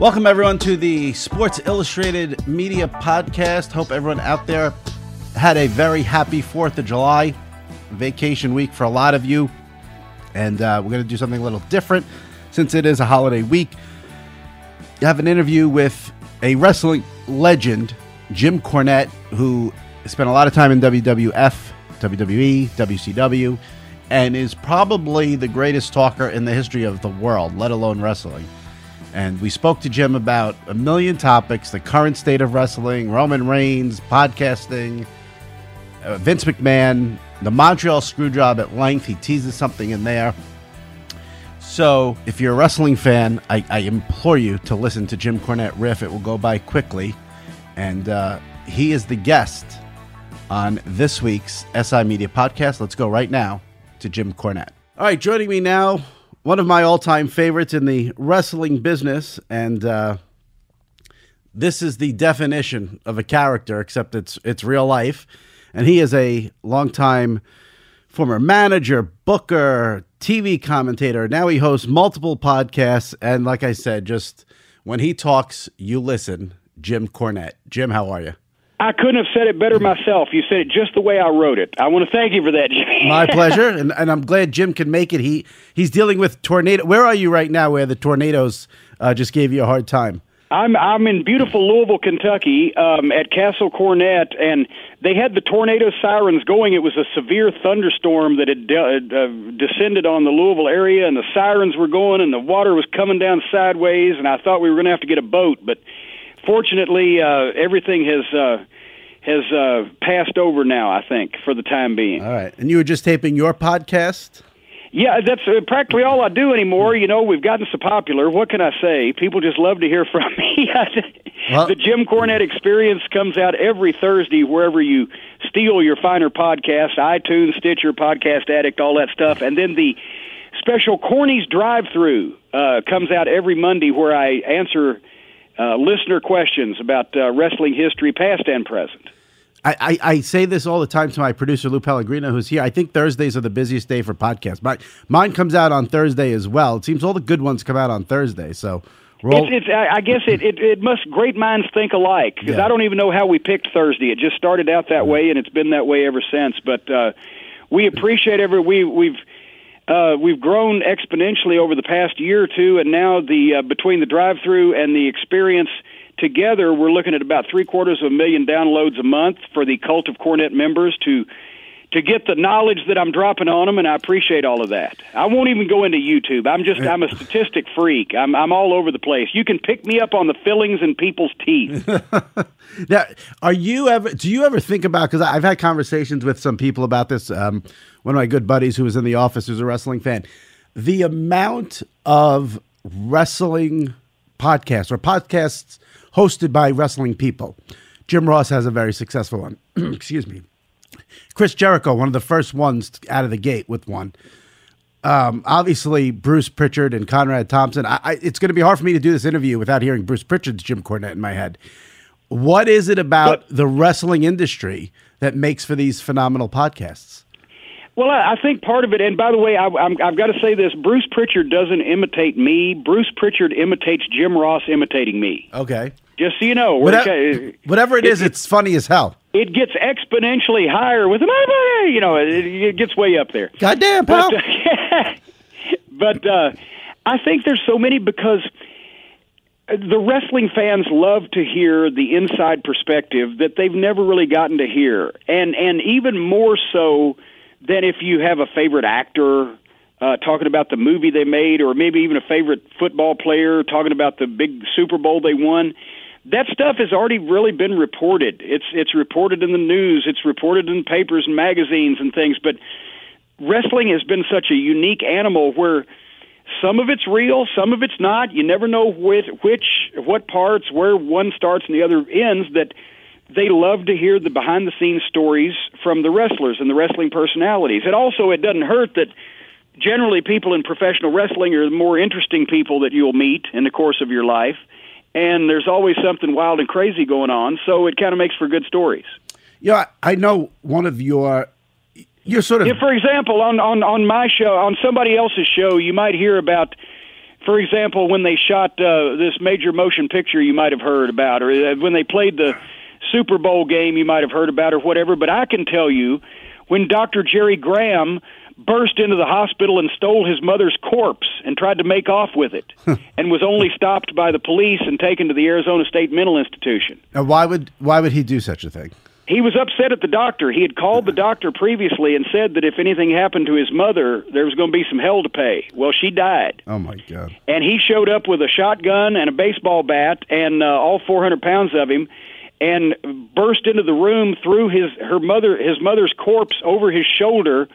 Welcome, everyone, to the Sports Illustrated Media Podcast. Hope everyone out there had a very happy 4th of July vacation week for a lot of you. And uh, we're going to do something a little different since it is a holiday week. You have an interview with a wrestling legend, Jim Cornette, who spent a lot of time in WWF, WWE, WCW, and is probably the greatest talker in the history of the world, let alone wrestling. And we spoke to Jim about a million topics the current state of wrestling, Roman Reigns, podcasting, uh, Vince McMahon, the Montreal Screwjob at length. He teases something in there. So, if you're a wrestling fan, I, I implore you to listen to Jim Cornette riff. It will go by quickly. And uh, he is the guest on this week's SI Media Podcast. Let's go right now to Jim Cornette. All right, joining me now one of my all-time favorites in the wrestling business, and uh, this is the definition of a character, except it's it's real life. And he is a longtime former manager, booker, TV commentator. Now he hosts multiple podcasts, and like I said, just when he talks, you listen. Jim Cornette. Jim, how are you? I couldn't have said it better myself. You said it just the way I wrote it. I want to thank you for that, Jim. My pleasure, and, and I'm glad Jim can make it. He he's dealing with tornado. Where are you right now? Where the tornadoes uh, just gave you a hard time? I'm I'm in beautiful Louisville, Kentucky, um, at Castle Cornette, and they had the tornado sirens going. It was a severe thunderstorm that had de- uh, descended on the Louisville area, and the sirens were going, and the water was coming down sideways, and I thought we were going to have to get a boat, but fortunately, uh, everything has uh, has uh, passed over now. I think for the time being. All right, and you were just taping your podcast. Yeah, that's uh, practically all I do anymore. You know, we've gotten so popular. What can I say? People just love to hear from me. well, the Jim Cornette Experience comes out every Thursday wherever you steal your finer podcasts, iTunes, Stitcher, Podcast Addict, all that stuff, and then the special Corny's Drive Through uh, comes out every Monday where I answer uh, listener questions about uh, wrestling history, past and present. I, I, I, say this all the time to my producer Lou Pellegrino, who's here. I think Thursdays are the busiest day for podcasts. My, mine comes out on Thursday as well. It seems all the good ones come out on Thursday. So, all... it's, it's, I guess it, it, it must great minds think alike because yeah. I don't even know how we picked Thursday. It just started out that way, and it's been that way ever since. But uh, we appreciate every we we've uh, we've grown exponentially over the past year or two, and now the uh, between the drive-through and the experience together, we're looking at about three quarters of a million downloads a month for the Cult of Cornette members to to get the knowledge that I'm dropping on them, and I appreciate all of that. I won't even go into YouTube. I'm just I'm a statistic freak. I'm I'm all over the place. You can pick me up on the fillings in people's teeth. now, are you ever? Do you ever think about? Because I've had conversations with some people about this. Um, one of my good buddies who was in the office who's a wrestling fan. The amount of wrestling podcasts or podcasts hosted by wrestling people. Jim Ross has a very successful one. Excuse me. Chris Jericho, one of the first ones out of the gate with one. Um, obviously, Bruce Pritchard and Conrad Thompson. I, I, it's going to be hard for me to do this interview without hearing Bruce Pritchard's Jim Cornette in my head. What is it about the wrestling industry that makes for these phenomenal podcasts? Well, I think part of it, and by the way, I, I'm, I've got to say this: Bruce Pritchard doesn't imitate me. Bruce Pritchard imitates Jim Ross imitating me. Okay. Just so you know, whatever, whatever it, it is, it's funny as hell. It gets exponentially higher with an, you know, it, it gets way up there. Goddamn, pal. But, uh, but uh, I think there's so many because the wrestling fans love to hear the inside perspective that they've never really gotten to hear, and and even more so than if you have a favorite actor uh, talking about the movie they made, or maybe even a favorite football player talking about the big Super Bowl they won that stuff has already really been reported. It's it's reported in the news, it's reported in papers and magazines and things, but wrestling has been such a unique animal where some of it's real, some of it's not. You never know which, which what parts where one starts and the other ends that they love to hear the behind the scenes stories from the wrestlers and the wrestling personalities. And also it doesn't hurt that generally people in professional wrestling are the more interesting people that you'll meet in the course of your life and there's always something wild and crazy going on. So it kind of makes for good stories. Yeah, I know one of your you're sort of. Yeah, for example, on on on my show, on somebody else's show, you might hear about. For example, when they shot uh, this major motion picture, you might have heard about, or uh, when they played the Super Bowl game, you might have heard about, or whatever. But I can tell you, when Dr. Jerry Graham burst into the hospital and stole his mother's corpse and tried to make off with it and was only stopped by the police and taken to the Arizona State Mental Institution. Now, why would why would he do such a thing? He was upset at the doctor. He had called the doctor previously and said that if anything happened to his mother, there was going to be some hell to pay. Well, she died. Oh my god! And he showed up with a shotgun and a baseball bat and uh, all 400 pounds of him, and burst into the room, threw his her mother his mother's corpse over his shoulder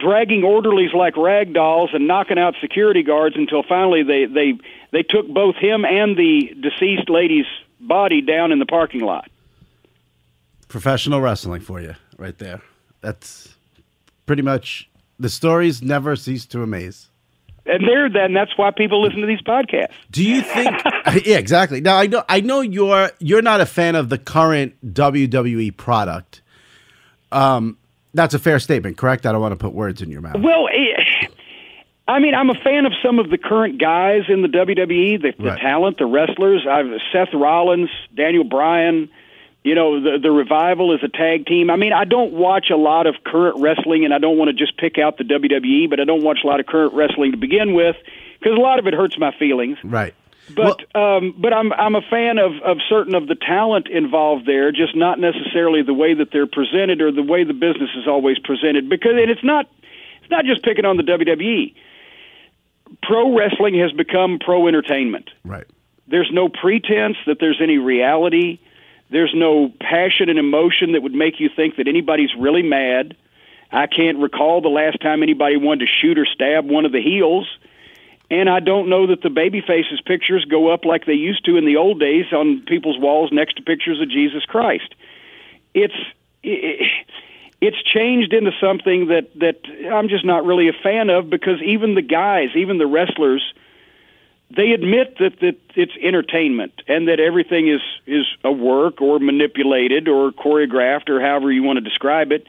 dragging orderlies like rag dolls and knocking out security guards until finally they they they took both him and the deceased lady's body down in the parking lot. Professional wrestling for you, right there. That's pretty much the stories never cease to amaze. And there, then that's why people listen to these podcasts. Do you think? yeah, exactly. Now I know I know you're you're not a fan of the current WWE product. Um, that's a fair statement, correct? I don't want to put words in your mouth. Well, eh, I mean, I'm a fan of some of the current guys in the WWE, the, the right. talent, the wrestlers. I've Seth Rollins, Daniel Bryan. You know, the the revival is a tag team. I mean, I don't watch a lot of current wrestling, and I don't want to just pick out the WWE, but I don't watch a lot of current wrestling to begin with because a lot of it hurts my feelings. Right. But well, um, but I'm I'm a fan of of certain of the talent involved there, just not necessarily the way that they're presented or the way the business is always presented. Because and it's not it's not just picking on the WWE. Pro wrestling has become pro entertainment. Right. There's no pretense that there's any reality. There's no passion and emotion that would make you think that anybody's really mad. I can't recall the last time anybody wanted to shoot or stab one of the heels and I don't know that the baby faces pictures go up like they used to in the old days on people's walls next to pictures of Jesus Christ. It's it's changed into something that that I'm just not really a fan of because even the guys, even the wrestlers, they admit that that it's entertainment and that everything is is a work or manipulated or choreographed or however you want to describe it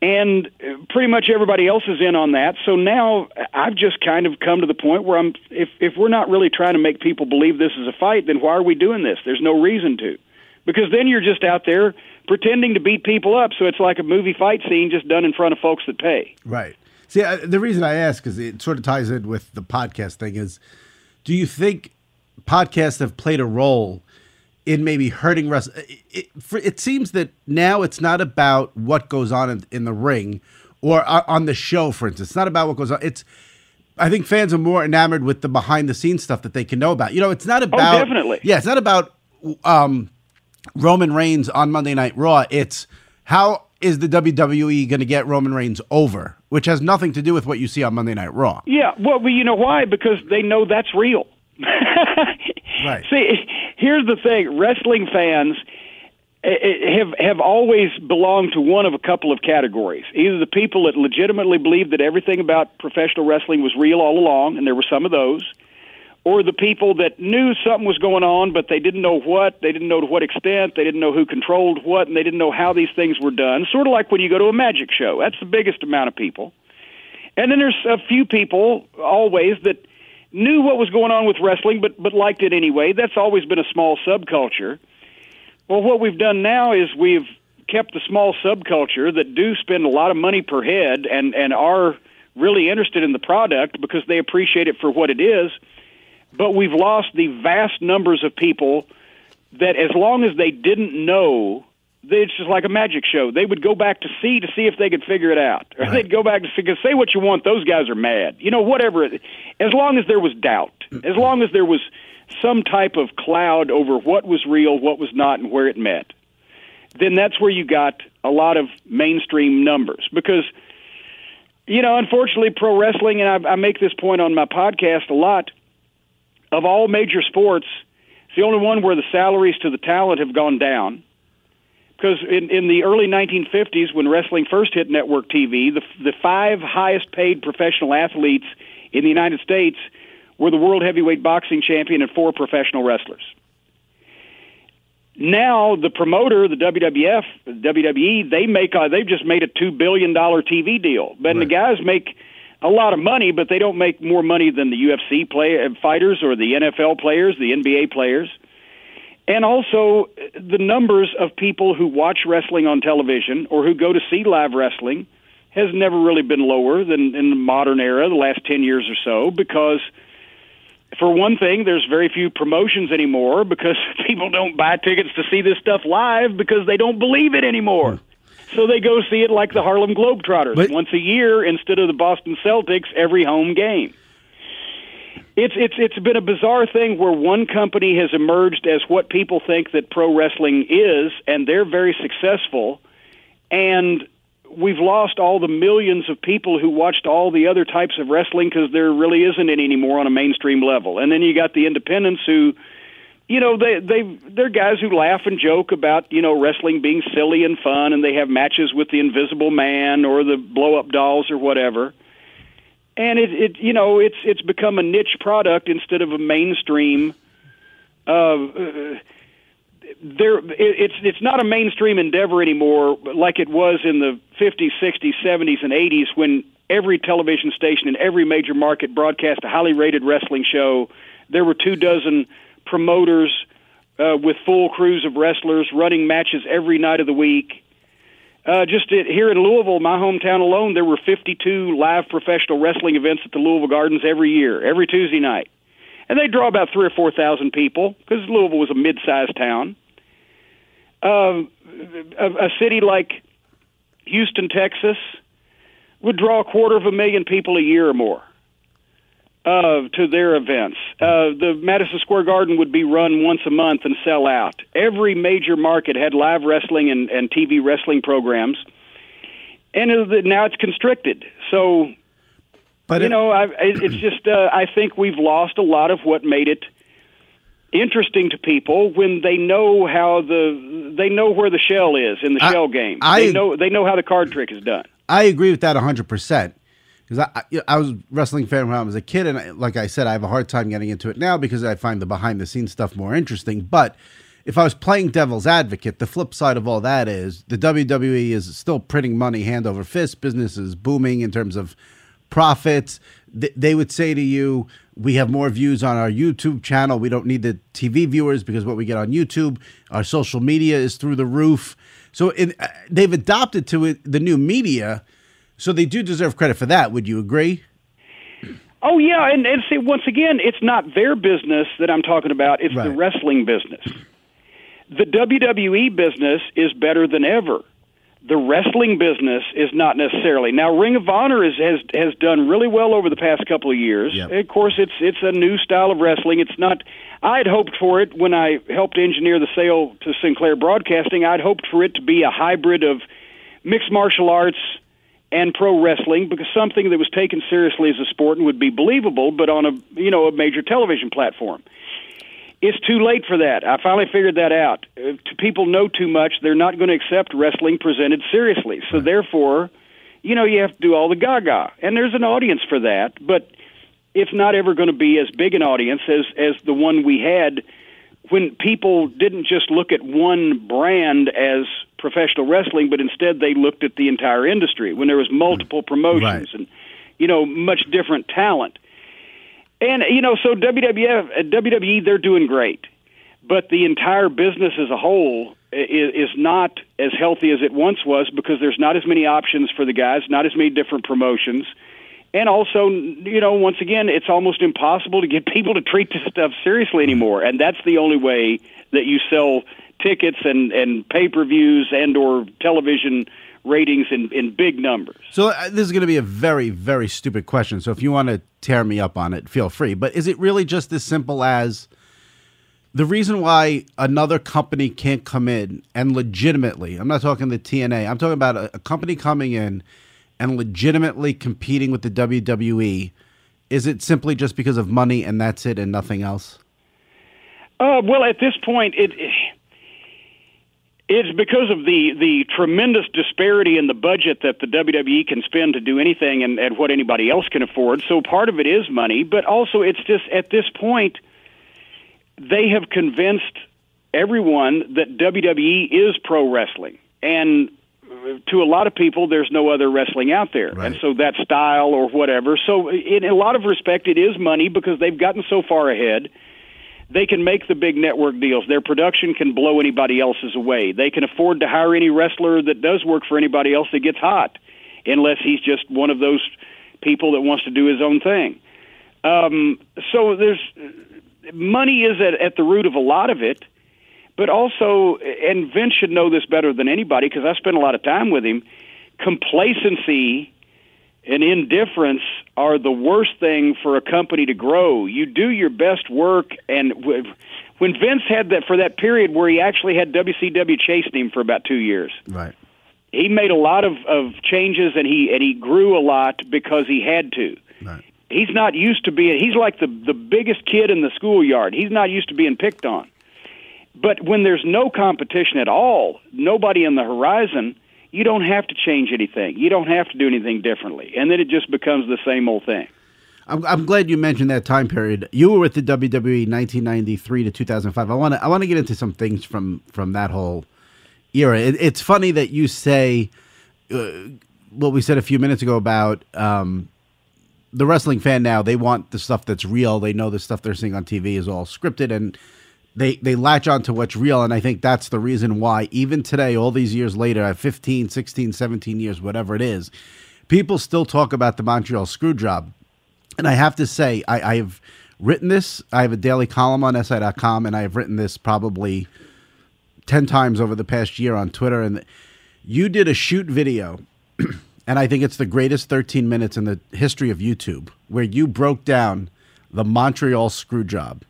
and pretty much everybody else is in on that. So now I've just kind of come to the point where I'm if if we're not really trying to make people believe this is a fight, then why are we doing this? There's no reason to. Because then you're just out there pretending to beat people up, so it's like a movie fight scene just done in front of folks that pay. Right. See, uh, the reason I ask is it sort of ties in with the podcast thing is do you think podcasts have played a role in maybe hurting wrestling. It, it, it, seems that now it's not about what goes on in, in the ring or uh, on the show, for instance. It's not about what goes on. It's I think fans are more enamored with the behind the scenes stuff that they can know about. You know, it's not oh, about oh, definitely. Yeah, it's not about um, Roman Reigns on Monday Night Raw. It's how is the WWE going to get Roman Reigns over, which has nothing to do with what you see on Monday Night Raw. Yeah, well, you know why? Because they know that's real. right. See, here's the thing: wrestling fans eh, eh, have have always belonged to one of a couple of categories. Either the people that legitimately believed that everything about professional wrestling was real all along, and there were some of those, or the people that knew something was going on, but they didn't know what, they didn't know to what extent, they didn't know who controlled what, and they didn't know how these things were done. Sort of like when you go to a magic show. That's the biggest amount of people. And then there's a few people always that knew what was going on with wrestling, but but liked it anyway. That's always been a small subculture. Well, what we've done now is we've kept the small subculture that do spend a lot of money per head and and are really interested in the product because they appreciate it for what it is but we've lost the vast numbers of people that, as long as they didn't know, it's just like a magic show. They would go back to see to see if they could figure it out, or right. they'd go back to see, say what you want. Those guys are mad, you know. Whatever. As long as there was doubt, as long as there was some type of cloud over what was real, what was not, and where it met, then that's where you got a lot of mainstream numbers because. You know, unfortunately, pro wrestling, and I, I make this point on my podcast a lot of all major sports, it's the only one where the salaries to the talent have gone down. Because in, in the early 1950s, when wrestling first hit network TV, the, the five highest paid professional athletes in the United States were the world heavyweight boxing champion and four professional wrestlers. Now the promoter, the WWF, WWE, they make uh, they've just made a two billion dollar TV deal, but right. the guys make a lot of money, but they don't make more money than the UFC play, uh, fighters or the NFL players, the NBA players. And also, the numbers of people who watch wrestling on television or who go to see live wrestling has never really been lower than in the modern era, the last 10 years or so, because, for one thing, there's very few promotions anymore because people don't buy tickets to see this stuff live because they don't believe it anymore. Hmm. So they go see it like the Harlem Globetrotters but, once a year instead of the Boston Celtics every home game. It's it's it's been a bizarre thing where one company has emerged as what people think that pro wrestling is, and they're very successful, and we've lost all the millions of people who watched all the other types of wrestling because there really isn't any anymore on a mainstream level. And then you got the independents who you know they they they're guys who laugh and joke about you know wrestling being silly and fun and they have matches with the invisible man or the blow up dolls or whatever and it it you know it's it's become a niche product instead of a mainstream uh, there it, it's it's not a mainstream endeavor anymore like it was in the 50s 60s 70s and 80s when every television station in every major market broadcast a highly rated wrestling show there were two dozen promoters uh, with full crews of wrestlers running matches every night of the week. Uh, just at, here in Louisville, my hometown alone, there were 52 live professional wrestling events at the Louisville Gardens every year, every Tuesday night. And they draw about three or 4,000 people because Louisville was a mid sized town. Uh, a, a city like Houston, Texas, would draw a quarter of a million people a year or more uh, to their events. Uh, the Madison Square Garden would be run once a month and sell out. Every major market had live wrestling and, and TV wrestling programs, and now it's constricted. So, but you it, know, I, it's just uh, I think we've lost a lot of what made it interesting to people when they know how the they know where the shell is in the I, shell game. I, they know they know how the card trick is done. I agree with that hundred percent because I, I was wrestling fan when I was a kid, and I, like I said, I have a hard time getting into it now because I find the behind the scenes stuff more interesting. But if I was playing devil's advocate, the flip side of all that is the WWE is still printing money hand over fist. Business is booming in terms of profits. They would say to you, "We have more views on our YouTube channel. We don't need the TV viewers because what we get on YouTube, our social media is through the roof." So uh, they've adopted to it the new media so they do deserve credit for that. Would you agree? Oh yeah, and, and see once again, it's not their business that I'm talking about. It's right. the wrestling business. The WWE business is better than ever. The wrestling business is not necessarily. Now, Ring of Honor is, has has done really well over the past couple of years. Yep. Of course, it's it's a new style of wrestling. It's not. I had hoped for it when I helped engineer the sale to Sinclair Broadcasting. I'd hoped for it to be a hybrid of mixed martial arts and pro wrestling because something that was taken seriously as a sport and would be believable, but on a you know a major television platform. It's too late for that. I finally figured that out. Uh, if people know too much, they're not going to accept wrestling presented seriously. So therefore, you know, you have to do all the gaga, and there's an audience for that, but it's not ever going to be as big an audience as as the one we had when people didn't just look at one brand as professional wrestling, but instead they looked at the entire industry when there was multiple promotions Right. and you know much different talent. And you know, so WWF, uh, WWE, they're doing great, but the entire business as a whole is, is not as healthy as it once was because there's not as many options for the guys, not as many different promotions, and also, you know, once again, it's almost impossible to get people to treat this stuff seriously anymore, and that's the only way that you sell tickets and and pay per views and or television ratings in in big numbers. So uh, this is going to be a very, very stupid question. So if you want to tear me up on it, feel free. But is it really just as simple as the reason why another company can't come in and legitimately? I'm not talking the TNA. I'm talking about a, a company coming in and legitimately competing with the WWE. Is it simply just because of money and that's it and nothing else? Uh, well, at this point, it it's because of the the tremendous disparity in the budget that the WWE can spend to do anything and, and what anybody else can afford. So part of it is money, but also it's just at this point they have convinced everyone that WWE is pro wrestling, and to a lot of people, there's no other wrestling out there, Right. and so that style or whatever. So in a lot of respect, it is money because they've gotten so far ahead they can make the big network deals. Their production can blow anybody else's away. They can afford to hire any wrestler that does work for anybody else that gets hot, unless he's just one of those people that wants to do his own thing. Um, so there's money is at, at the root of a lot of it, but also, and Vince should know this better than anybody because I spent a lot of time with him. Complacency and indifference are the worst thing for a company to grow. You do your best work, and w- when Vince had that for that period where he actually had WCW chasing him for about two years, Right. he made a lot of, of changes and he and he grew a lot because he had to. Right. He's not used to being. He's like the the biggest kid in the schoolyard. He's not used to being picked on. But when there's no competition at all, nobody in the horizon, you don't have to change anything. You don't have to do anything differently, and then it just becomes the same old thing. I'm, I'm glad you mentioned that time period. You were with the WWE 1993 to 2005. I want to I want to get into some things from from that whole era. It, it's funny that you say uh, what we said a few minutes ago about um, the wrestling fan. Now they want the stuff that's real. They know the stuff they're seeing on TV is all scripted, and they they latch on to what's real. And I think that's the reason why even today, all these years later, at 15, 16, 17 years, whatever it is, people still talk about the Montreal screw job. And I have to say, I, I've written this. I have a daily column on SI.com, and I have written this probably 10 times over the past year on Twitter. And you did a shoot video, and I think it's the greatest 13 minutes in the history of YouTube, where you broke down the Montreal screw job.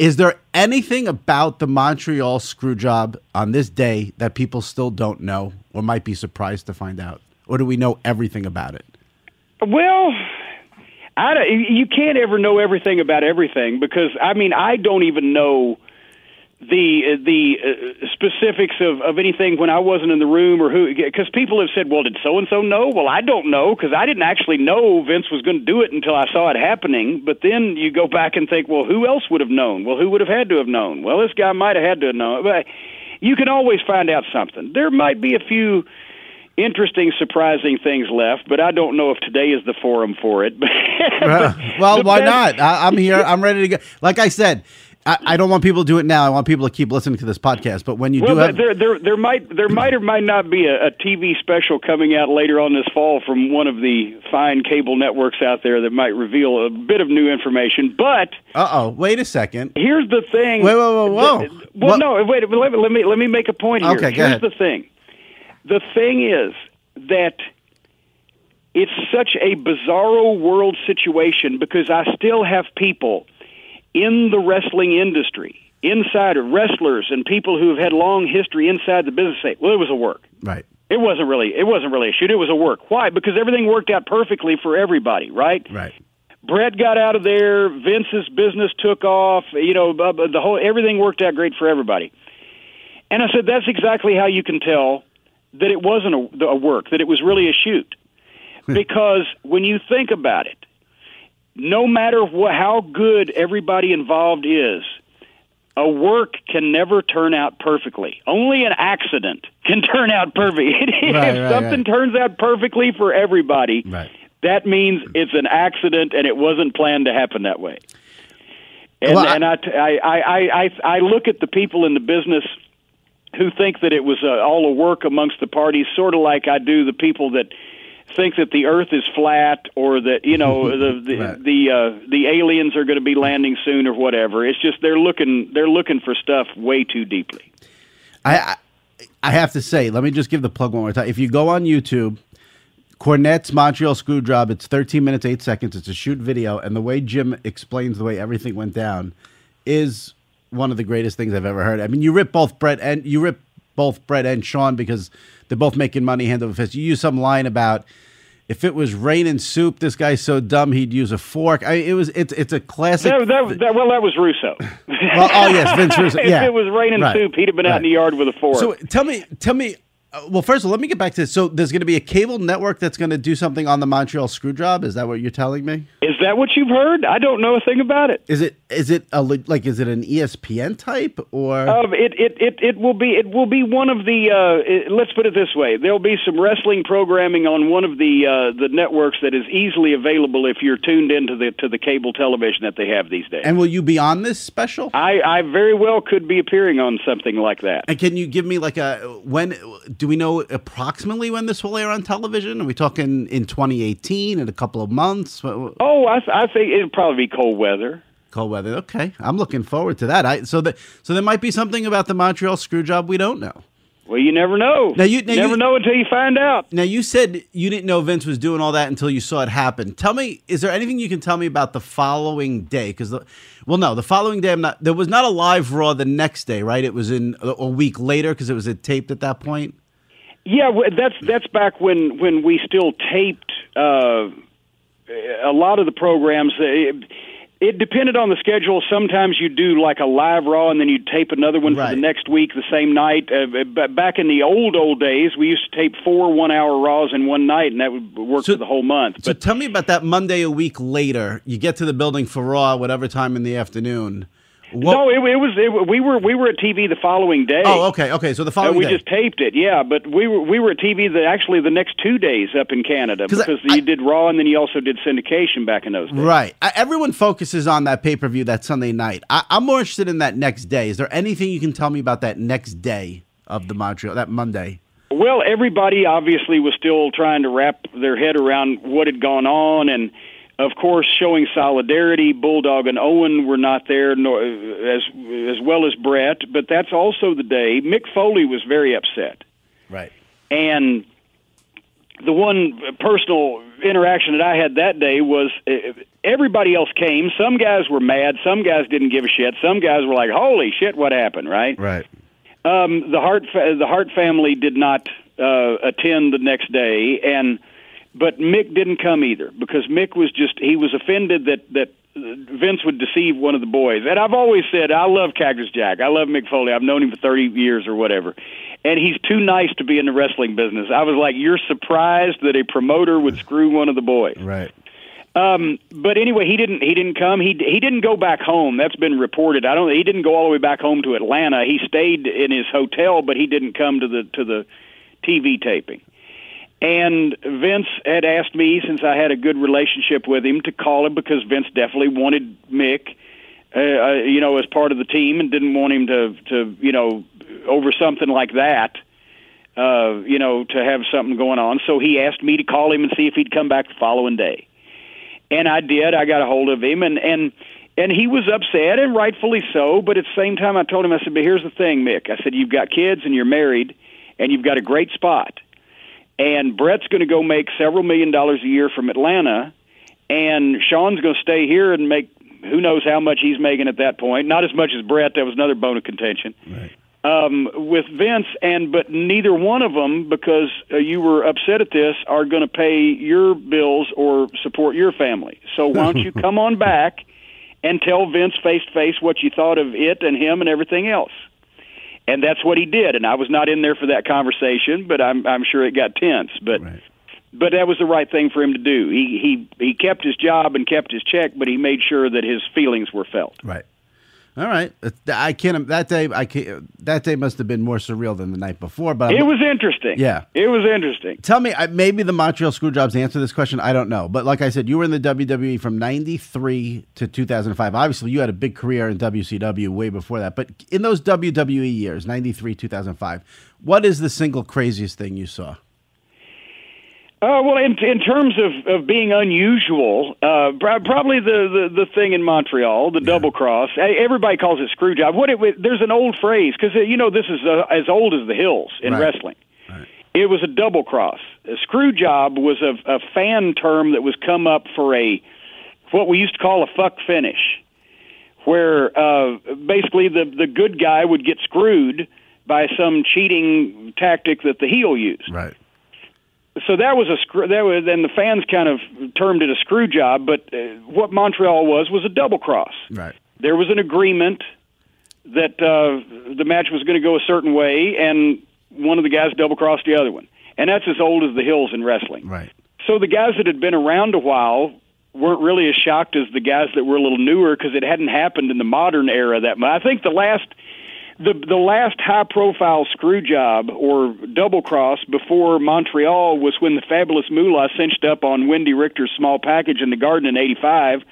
Is there anything about the Montreal screw job on this day that people still don't know or might be surprised to find out? Or do we know everything about it? Well, I don't, you can't ever know everything about everything because I mean I don't even know the the uh, specifics of, of anything when I wasn't in the room or who because people have said, well, did so and so know? Well, I don't know because I didn't actually know Vince was going to do it until I saw it happening. But then you go back and think, well, who else would have known? Well, who would have had to have known? Well, this guy might have had to have known. But you can always find out something. There might be a few interesting, surprising things left, but I don't know if today is the forum for it. But well, why best- not? I, I'm here. I'm ready to go. Like I said, I, I, don't want people to do it now. I want people to keep listening to this podcast. But when you well, do have, there, there, there might, there might or might not be a, a, TV special coming out later on this fall from one of the fine cable networks out there that might reveal a bit of new information. But uh oh, wait a second. Here's the thing. Wait, whoa, whoa, whoa. Well, what? no, wait. Let, let me let me make a point here. Okay, here's ahead. the thing. The thing is that it's such a bizarro world situation because I still have people in the wrestling industry, insider wrestlers, and people who have had long history inside the business say, "Well, it was a work." Right. It wasn't really. It wasn't really a shoot. It was a work. Why? Because everything worked out perfectly for everybody. Right. Right. Bret got out of there. Vince's business took off. You know, the whole everything worked out great for everybody. And I said, that's exactly how you can tell that it wasn't a, a work, that it was really a shoot. because when you think about it, no matter what, how good everybody involved is, a work can never turn out perfectly. Only an accident can turn out perfect. if right, right, something right. turns out perfectly for everybody, that means it's an accident and it wasn't planned to happen that way. And, Well, I- and I, I, I, I, I look at the people in the business who think that it was uh, all a work amongst the parties, sort of like I do the people that think that the Earth is flat or that you know the the Right. the, uh, the aliens are going to be landing soon or whatever. It's just they're looking they're looking for stuff way too deeply. I, I have to say, let me just give the plug one more time. If you go on YouTube, Cornette's Montreal Screwjob, it's 13 minutes, 8 seconds. It's a shoot video. And the way Jim explains the way everything went down is one of the greatest things I've ever heard. I mean, you rip both Bret and you rip both Bret and Shawn because they're both making money hand over fist. You use some line about if it was raining soup, this guy's so dumb he'd use a fork. I, it was it's it's a classic. That, that, that, well, that was Russo. Well, oh yes, Vince Russo. if it was raining Right. soup, he'd have been out in the yard with a fork. So tell me, tell me. Uh, well, first of all, let me get back to this. So there's going to be a cable network that's going to do something on the Montreal Screwjob. Is that what you're telling me? is that what you've heard? I don't know a thing about it. Is it is it a like is it an ESPN type or Um, it, it, it, it will be it will be one of the uh, it, let's put it this way there'll be some wrestling programming on one of the uh, the networks that is easily available if you're tuned into the to the cable television that they have these days. and will you be on this special? I, I very well could be appearing on something like that. And can you give me like a when? Do we know approximately when this will air on television? Are we talking in 2018 in a couple of months? Oh, I, I think it'll probably be cold weather. Cold weather. Okay, I'm looking forward to that. I so that so there might be something about the Montreal Screwjob we don't know. Well, you never know. Now you- now never you- know until you find out. Now you said you didn't know Vince was doing all that until you saw it happen. Tell me, is there anything you can tell me about the following day? Because the, well, no, the following day I'm not. There was not a live Raw the next day, right? It was in a, a week later because it was taped at that point. Yeah, that's that's back when when we still taped uh, a lot of the programs. It, it depended on the schedule. Sometimes you do like a live Raw, and then you'd tape another one for the next week, the same night. Uh, but back in the old old days, we used to tape four one-hour Raws in one night, and that would work So- for the whole month. So But tell me about that Monday a week later. You get to the building for Raw, whatever time in the afternoon. What, no, it, it was it, we were we were at TV the following day. oh, okay, okay. So the And following we day. just taped it, yeah. But we were we were at TV the actually the next two days up in Canada 'Cause because I- you did Raw and then you also did syndication back in those days. Right. I, everyone focuses on that pay per view that Sunday night. I, I'm more interested in that next day. Is there anything you can tell me about that next day of the Montreal, that Monday? Well, everybody obviously was still trying to wrap their head around what had gone on, and of course, showing solidarity. Bulldog and Owen were not there, nor, as as well as Bret. But that's also the day Mick Foley was very upset, Right. and the one personal interaction that I had that day was uh, everybody else came. Some guys were mad. Some guys didn't give a shit. Some guys were like, "Holy shit, what happened?" Right? Right. Um, the Hart fa- the Hart family did not uh, attend the next day, and but Mick didn't come either because Mick was just he was offended that that Vince would deceive one of the boys. And I've always said I love Cactus Jack. I love Mick Foley. I've known him for thirty years or whatever. And he's too nice to be in the wrestling business. I was like, you're surprised that a promoter would screw one of the boys. Right. Um, but anyway, he didn't. He didn't come. He he didn't go back home. That's been reported. I don't. He didn't go all the way back home to Atlanta. He stayed in his hotel, but he didn't come to the to the TV taping. And Vince had asked me, since I had a good relationship with him, to call him because Vince definitely wanted Mick. uh, uh, you know, as part of the team, and didn't want him to to you know over something like that. Uh, you know, to have something going on. So he asked me to call him and see if he'd come back the following day. And I did. I got a hold of him and and and he was upset and rightfully so, but at the same time I told him I said, "But here's the thing, Mick. I said you've got kids and you're married and you've got a great spot. And Bret's going to go make several million dollars a year from Atlanta and Shawn's going to stay here and make who knows how much he's making at that point. Not as much as Brett. That was another bone of contention. Right um, with Vince, and but neither one of them, because uh, you were upset at this, are going to pay your bills or support your family. So why don't you come on back and tell Vince face to face what you thought of it and him and everything else? And that's what he did. And I was not in there for that conversation, but I'm I'm sure it got tense. But right. but that was the right thing for him to do. He he he kept his job and kept his check, but he made sure that his feelings were felt. Right. All right, I can't. That day, I can't. That day must have been more surreal than the night before. But it I'm, was interesting. Yeah, it was interesting. Tell me, maybe the Montreal Screwjobs answer this question. I don't know, but like I said, you were in the WWE from '93 to 2005. Obviously, you had a big career in WCW way before that. But in those WWE years, '93, 2005, what is the single craziest thing you saw? Uh, well, in, in terms of, of being unusual, uh, probably the, the, the thing in Montreal, the yeah. double cross. Everybody calls it screw job. What it, there's an old phrase because uh, you know this is uh, as old as the hills in right. wrestling. Right. It was a double cross. A screw job was a, a fan term that was come up for a what we used to call a fuck finish, where uh, basically the the good guy would get screwed by some cheating tactic that the heel used. Right so that was a screw. That was, and the fans kind of termed it a screw job. But uh, what Montreal was was a double cross. Right. There was an agreement that uh, the match was going to go a certain way, and one of the guys double crossed the other one, and that's as old as the hills in wrestling. Right. So the guys that had been around a while weren't really as shocked as the guys that were a little newer because it hadn't happened in the modern era that much. I think the last the the last high profile screw job or double cross before Montreal was when the fabulous Moolah cinched up on Wendi Richter's small package in the Garden in '85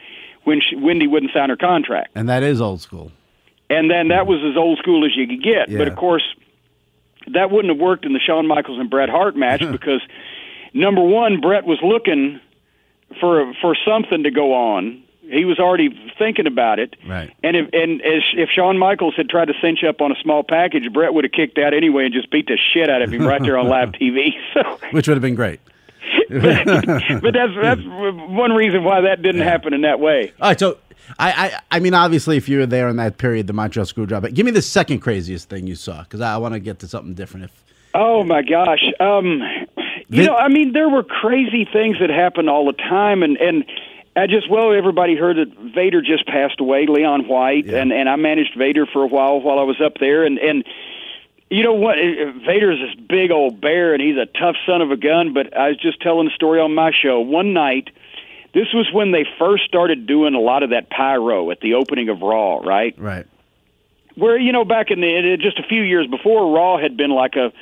when she, Wendi wouldn't sign her contract. And that is old school. And then that was as old school as you could get. Yeah. But of course, that wouldn't have worked in the Shawn Michaels and Bret Hart match because number one, Bret was looking for for something to go on he was already thinking about it. Right. And if and as if Shawn Michaels had tried to cinch up on a small package, Bret would have kicked out anyway and just beat the shit out of him right there on live TV. So which would have been great. but, but that's that's one reason why that didn't yeah. happen in that way. All right, so I, I, I mean, obviously, if you were there in that period, the Montreal Screwjob. But give me the second craziest thing you saw, because I, I want to get to something different. If oh my gosh, um, you know, I mean, there were crazy things that happened all the time, and and I just well, everybody heard that Vader just passed away, Leon White, yeah. and and I managed Vader for a while while I was up there, and and you know what? Eh, eh, Vader's this big old bear, and he's a tough son of a gun. But I was just telling the story on my show one night. This was when they first started doing a lot of that pyro at the opening of Raw, right? Right. Where you know back in the eh, just a few years before, Raw had been like a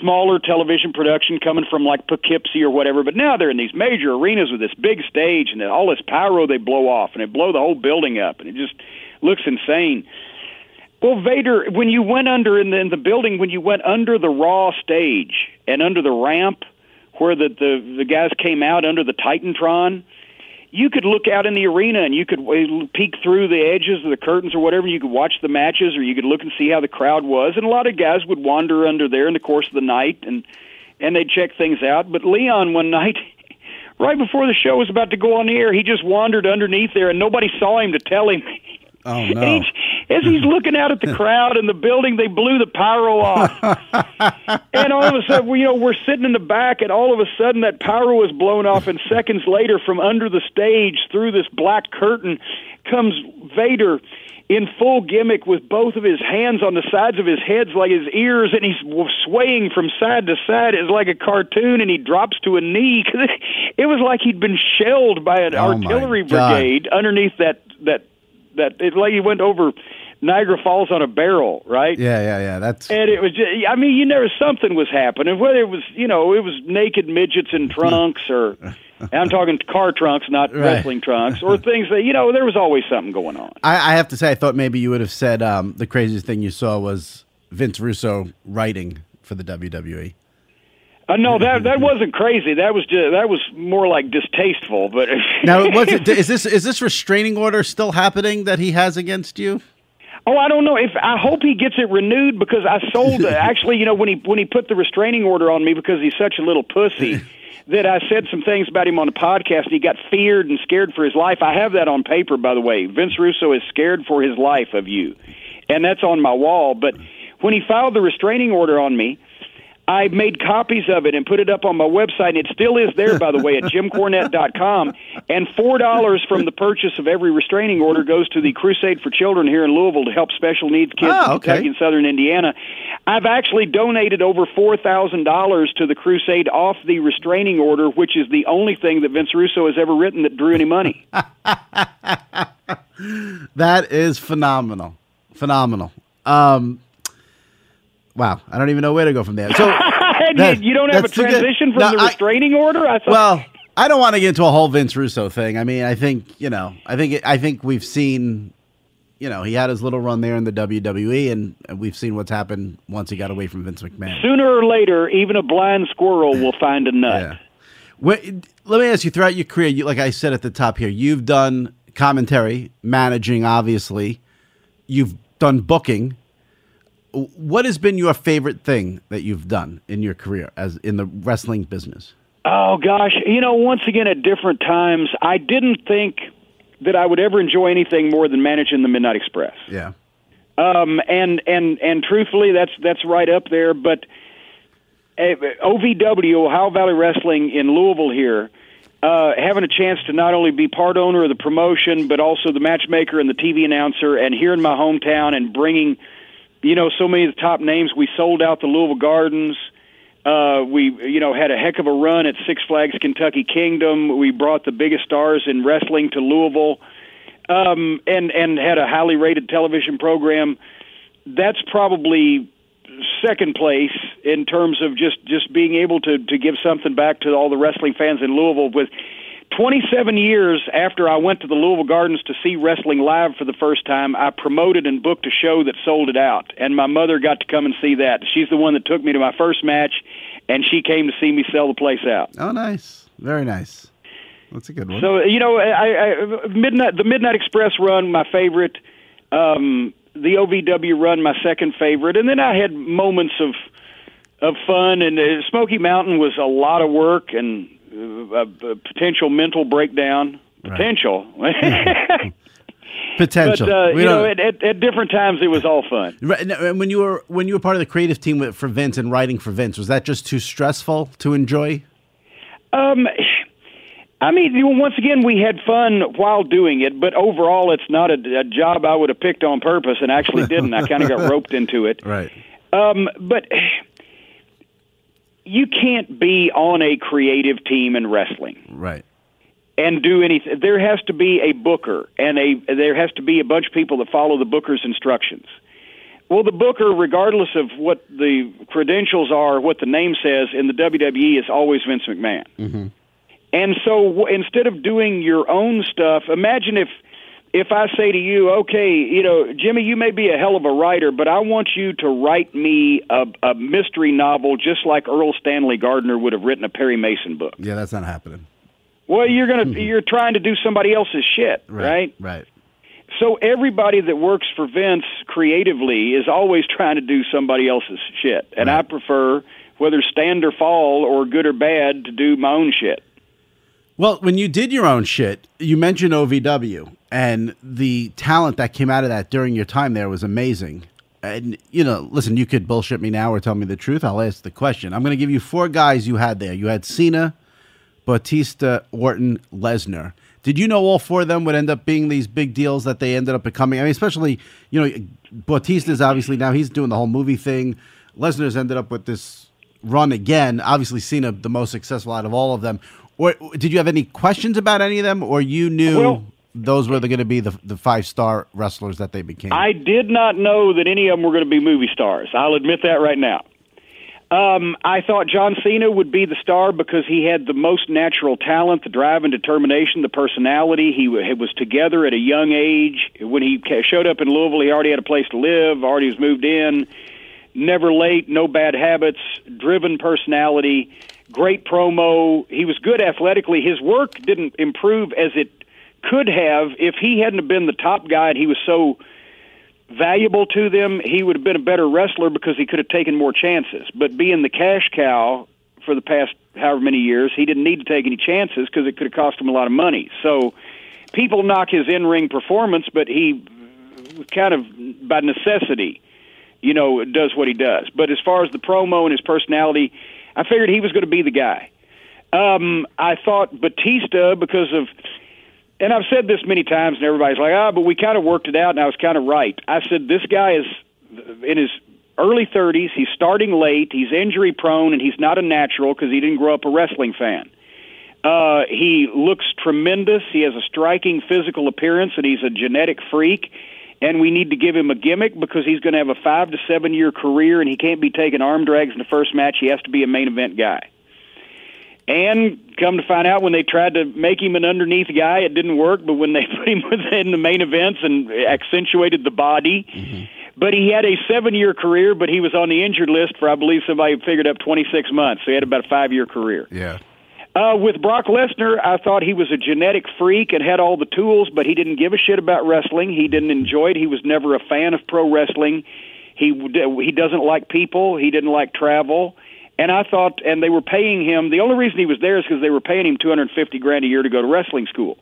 smaller television production coming from like Poughkeepsie or whatever. But now they're in these major arenas with this big stage and all this pyro they blow off and they blow the whole building up and it just looks insane. Well, Vader, when you went under in the, in the building, when you went under the Raw stage and under the ramp where the, the the guys came out under the TitanTron, you could look out in the arena and you could uh, peek through the edges of the curtains or whatever. You could watch the matches or you could look and see how the crowd was. And a lot of guys would wander under there in the course of the night and and they'd check things out. But Leon one night, right before the show was about to go on the air, he just wandered underneath there and nobody saw him to tell him. Oh no! As he's looking out at the crowd and the building, they blew the pyro off, and all of a sudden, you know, we're sitting in the back, and all of a sudden, that pyro is blown off, and seconds later, from under the stage, through this black curtain, comes Vader in full gimmick with both of his hands on the sides of his heads like his ears and he's swaying from side to side. It's like a cartoon and he drops to a knee. It was like he'd been shelled by an oh artillery brigade underneath that that that it like he went over Niagara Falls on a barrel, right? Yeah, yeah, yeah. That's and it was. Just, I mean, you know, something was happening. Whether it was, you know, it was naked midgets in trunks, or I'm talking car trunks, not right. wrestling trunks, or things that you know. There was always something going on. I, I have to say, I thought maybe you would have said um, the craziest thing you saw was Vince Russo writing for the WWE. Uh, no, that that wasn't crazy. That was just, that was more like distasteful. But now, was it, is this is this restraining order still happening that he has against you? Oh, I don't know. If I hope he gets it renewed because I sold. actually, you know, when he when he put the restraining order on me because he's such a little pussy. that I said some things about him on the podcast. And he got feared and scared for his life. I have that on paper, by the way. Vince Russo is scared for his life of you, and that's on my wall. But when he filed the restraining order on me, I made copies of it and put it up on my website, and it still is there, by the way, at jimcornette.com. And four dollars from the purchase of every restraining order goes to the Crusade for Children here in Louisville to help special needs kids oh, in Kentucky and Southern Indiana. I've actually donated over four thousand dollars to the Crusade off the restraining order, which is the only thing that Vince Russo has ever written that drew any money. that is phenomenal, phenomenal. Um, Wow, I don't even know where to go from there. So that, you don't have a transition from no, the restraining I, order. I thought. Well, I don't want to get into a whole Vince Russo thing. I mean, I think you know, I think I think we've seen, you know, he had his little run there in the WWE, and, and we've seen what's happened once he got away from Vince McMahon. Sooner or later, even a blind squirrel will find a nut. Yeah. let me ask you: throughout your career, you, like I said at the top here, you've done commentary, managing, obviously. You've done booking what has been your favorite thing that you've done in your career as in the wrestling business? Oh gosh, you know, once again at different times, I didn't think that I would ever enjoy anything more than managing the Midnight Express. Yeah. Um, and and and truthfully, that's that's right up there. But uh, OVW, Ohio Valley Wrestling in Louisville here, uh, having a chance to not only be part owner of the promotion, but also the matchmaker and the TV announcer, and here in my hometown, and bringing you know, so many of the top names. We sold out the Louisville Gardens. Uh, we, you know, had a heck of a run at Six Flags Kentucky Kingdom. We brought the biggest stars in wrestling to Louisville, um, and and had a highly rated television program. That's probably second place in terms of just just being able to to give something back to all the wrestling fans in Louisville with 27 years after I went to the Louisville Gardens to see wrestling live for the first time, I promoted and booked a show that sold it out. And my mother got to come and see that. She's the one that took me to my first match, and she came to see me sell the place out. Oh, nice. Very nice. That's a good one. So, you know, I, I, midnight the Midnight Express run, my favorite. Um, the OVW run, my second favorite. And then I had moments of of fun. And uh, Smoky Mountain was a lot of work and a, a potential mental breakdown. Potential. Right. Potential. But uh, you know, at, at, at, different times it was all fun. Right. And when you were when you were part of the creative team for Vince and writing for Vince, was that just too stressful to enjoy? Um, I mean, you know, once again, we had fun while doing it, but overall, it's not a, a job I would have picked on purpose, and actually didn't. I kind of got roped into it. Right. Um, but you can't be on a creative team in wrestling. Right. And do anything. There has to be a booker, and a there has to be a bunch of people that follow the booker's instructions. Well, the booker, regardless of what the credentials are, what the name says in the WWE, is always Vince McMahon. Mm-hmm. And so, w- instead of doing your own stuff, imagine if if I say to you, okay, you know, Jimmy, you may be a hell of a writer, but I want you to write me a, a mystery novel just like Erle Stanley Gardner would have written a Perry Mason book. Yeah, that's not happening. Well, you're gonna you're trying to do somebody else's shit, right? Right. right. So everybody that works for Vince creatively is always trying to do somebody else's shit, and right. I prefer whether stand or fall or good or bad to do my own shit. Well, when you did your own shit, you mentioned OVW, and the talent that came out of that during your time there was amazing. And you know, listen, you could bullshit me now or tell me the truth. I'll ask the question. I'm going to give you four guys you had there. You had Cena, Batista, Orton, Lesnar. Did you know all four of them would end up being these big deals that they ended up becoming? I mean, especially you know, Batista's obviously now he's doing the whole movie thing. Lesnar's ended up with this run again. Obviously, Cena the most successful out of all of them. Or did you have any questions about any of them, or you knew well, those were going to be the the five star wrestlers that they became? I did not know that any of them were going to be movie stars. I'll admit that right now. Um, I thought John Cena would be the star because he had the most natural talent, the drive and determination, the personality. He was together at a young age. When he showed up in Louisville, he already had a place to live, already was moved in, never late, no bad habits, driven personality, great promo. He was good athletically. His work didn't improve as it could have if he hadn't been the top guy and he was so – valuable to them, he would have been a better wrestler because he could have taken more chances. But being the cash cow for the past however many years, he didn't need to take any chances because it could have cost him a lot of money. So people knock his in ring performance, but he kind of by necessity, you know, does what he does. But as far as the promo and his personality, I figured he was going to be the guy. Um, I thought Batista because of and I've said this many times, and everybody's like, ah, but we kind of worked it out, and I was kind of right. I said, this guy is in his early 30s. He's starting late. He's injury prone, and he's not a natural because he didn't grow up a wrestling fan. Uh, he looks tremendous. He has a striking physical appearance, and he's a genetic freak. And we need to give him a gimmick because he's going to have a five to seven year career, and he can't be taking arm drags in the first match. He has to be a main event guy. And come to find out, when they tried to make him an underneath guy, it didn't work. But when they put him in the main events and accentuated the body, mm-hmm. but he had a seven-year career. But he was on the injured list for, I believe, somebody figured up 26 months. So he had about a five-year career. Yeah. Uh, with Brock Lesnar, I thought he was a genetic freak and had all the tools, but he didn't give a shit about wrestling. He didn't enjoy it. He was never a fan of pro wrestling. He he doesn't like people. He didn't like travel. And I thought, and they were paying him. The only reason he was there is because they were paying him two hundred fifty grand a year to go to wrestling school.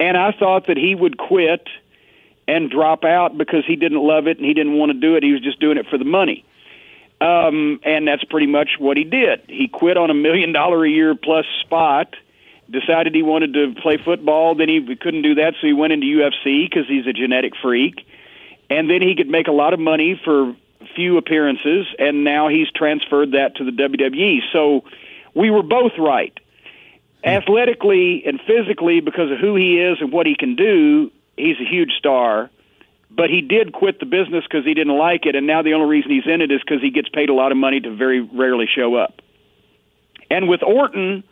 And I thought that he would quit and drop out because he didn't love it and he didn't want to do it. He was just doing it for the money. Um, and that's pretty much what he did. He quit on a million dollar a year plus spot. Decided he wanted to play football. Then he couldn't do that, so he went into UFC because he's a genetic freak. And then he could make a lot of money for few appearances, and now he's transferred that to the WWE. So we were both right. Athletically and physically, because of who he is and what he can do, he's a huge star. But he did quit the business because he didn't like it, and now the only reason he's in it is because he gets paid a lot of money to very rarely show up. And with Orton,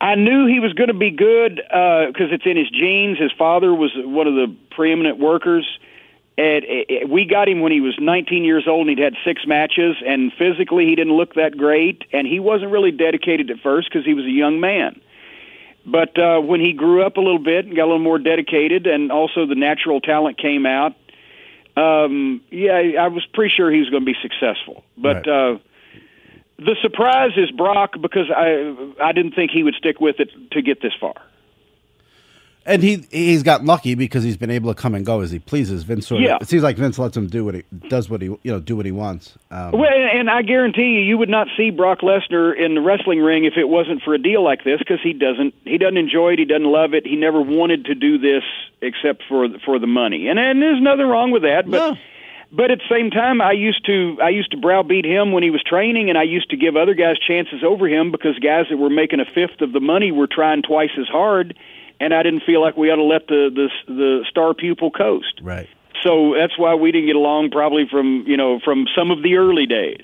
I knew he was going to be good because uh, it's in his genes. His father was one of the preeminent workers and we got him when he was 19 years old and he'd had six matches and physically he didn't look that great and he wasn't really dedicated at first because he was a young man but uh when he grew up a little bit and got a little more dedicated and also the natural talent came out um yeah i was pretty sure he was going to be successful but right. uh the surprise is brock because i i didn't think he would stick with it to get this far and he he's got lucky because he's been able to come and go as he pleases. Vince sort of, yeah. it seems like Vince lets him do what he does what he you know do what he wants. Um, well, and I guarantee you, you would not see Brock Lesnar in the wrestling ring if it wasn't for a deal like this because he doesn't he doesn't enjoy it, he doesn't love it, he never wanted to do this except for for the money, and and there's nothing wrong with that, but. No. But at the same time, I used to I used to browbeat him when he was training, and I used to give other guys chances over him because guys that were making a fifth of the money were trying twice as hard and I didn't feel like we ought to let the the, the star pupil coast. Right. So that's why we didn't get along, probably from you know from some of the early days.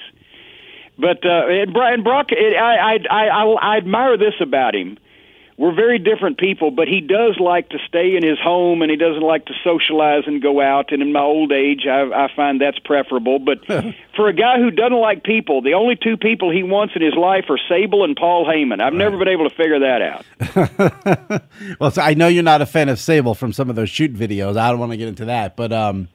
But uh, and Brian Brock, I, I I I admire this about him we're very different people, but he does like to stay in his home and he doesn't like to socialize and go out. And in my old age, I, I find that's preferable. But for a guy who doesn't like people, the only two people he wants in his life are Sable and Paul Heyman. I've right. never been able to figure that out. well, so I know you're not a fan of Sable from some of those shoot videos. I don't want to get into that, but um,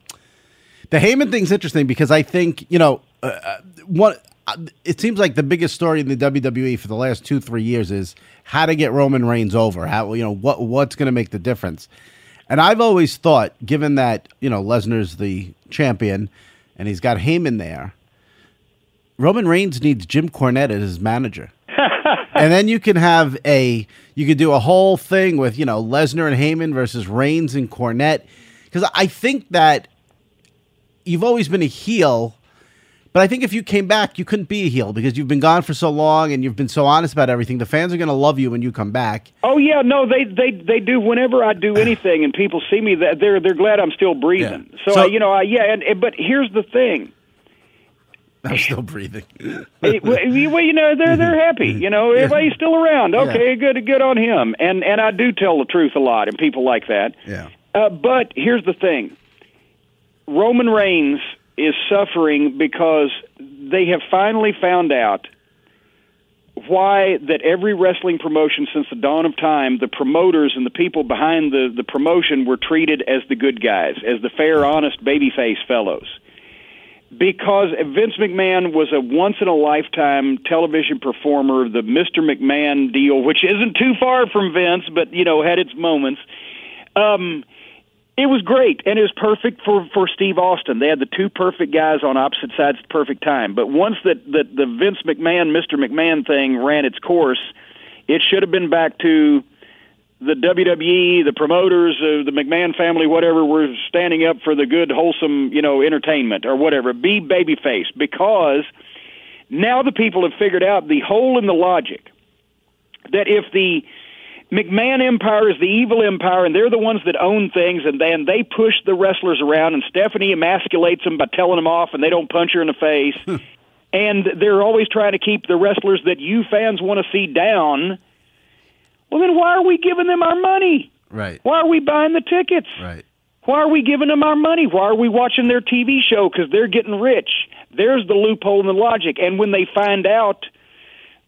the Heyman thing's interesting because I think you know uh, uh what it seems like the biggest story in the WWE for the last two three years is how to get Roman Reigns over. How you know what what's going to make the difference. And I've always thought, given that you know Lesnar's the champion and he's got Heyman there, Roman Reigns needs Jim Cornette as his manager. and then you can have a you could do a whole thing with you know Lesnar and Heyman versus Reigns and Cornette because I think that you've always been a heel but I think if you came back, you couldn't be a heel because you've been gone for so long and you've been so honest about everything. The fans are going to love you when you come back. Oh yeah, no, they they they do. Whenever I do anything and people see me, that they're they're glad I'm still breathing. Yeah. So, so I, you know, I, yeah. And, but here's the thing: I'm still breathing. well, you know, they're they're happy. You know, everybody's still around. Okay, yeah. good, good on him. And and I do tell the truth a lot, and people like that. Yeah. Uh, but here's the thing: Roman Reigns is suffering because they have finally found out why that every wrestling promotion since the dawn of time, the promoters and the people behind the, the promotion were treated as the good guys, as the fair, honest, babyface fellows. Because Vince McMahon was a once in a lifetime television performer, the Mr. McMahon deal, which isn't too far from Vince, but you know had its moments. Um, it was great, and it was perfect for for Steve Austin. They had the two perfect guys on opposite sides at the perfect time. But once that that the Vince McMahon, Mr. McMahon thing ran its course, it should have been back to the WWE, the promoters, uh, the McMahon family, whatever, were standing up for the good, wholesome, you know, entertainment or whatever. Be babyface because now the people have figured out the hole in the logic that if the McMahon Empire is the evil empire, and they're the ones that own things, and then they push the wrestlers around, and Stephanie emasculates them by telling them off, and they don't punch her in the face. And they're always trying to keep the wrestlers that you fans want to see down. Well, then why are we giving them our money? Right. Why are we buying the tickets? Right. Why are we giving them our money? Why are we watching their TV show? Because they're getting rich. There's the loophole in the logic. And when they find out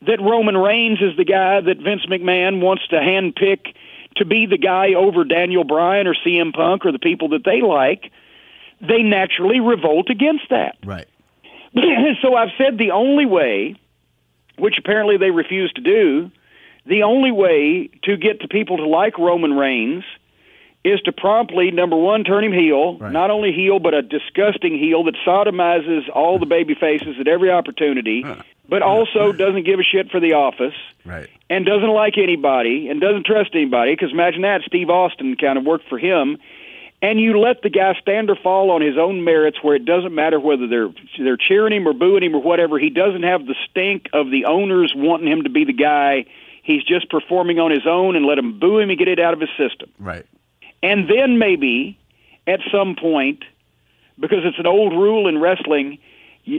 that Roman Reigns is the guy that Vince McMahon wants to handpick to be the guy over Daniel Bryan or CM Punk or the people that they like, they naturally revolt against that. Right. so I've said the only way, which apparently they refuse to do, the only way to get the people to like Roman Reigns is to promptly, number one, turn him heel. Right. Not only heel, but a disgusting heel that sodomizes all the baby faces at every opportunity, huh but also doesn't give a shit for the office. Right. And doesn't like anybody and doesn't trust anybody because imagine that Steve Austin kind of worked for him. And you let the guy stand or fall on his own merits, where it doesn't matter whether they're they're cheering him or booing him or whatever. He doesn't have the stink of the owners wanting him to be the guy. He's just performing on his own, and let him boo him and get it out of his system. Right. And then maybe at some point, because it's an old rule in wrestling,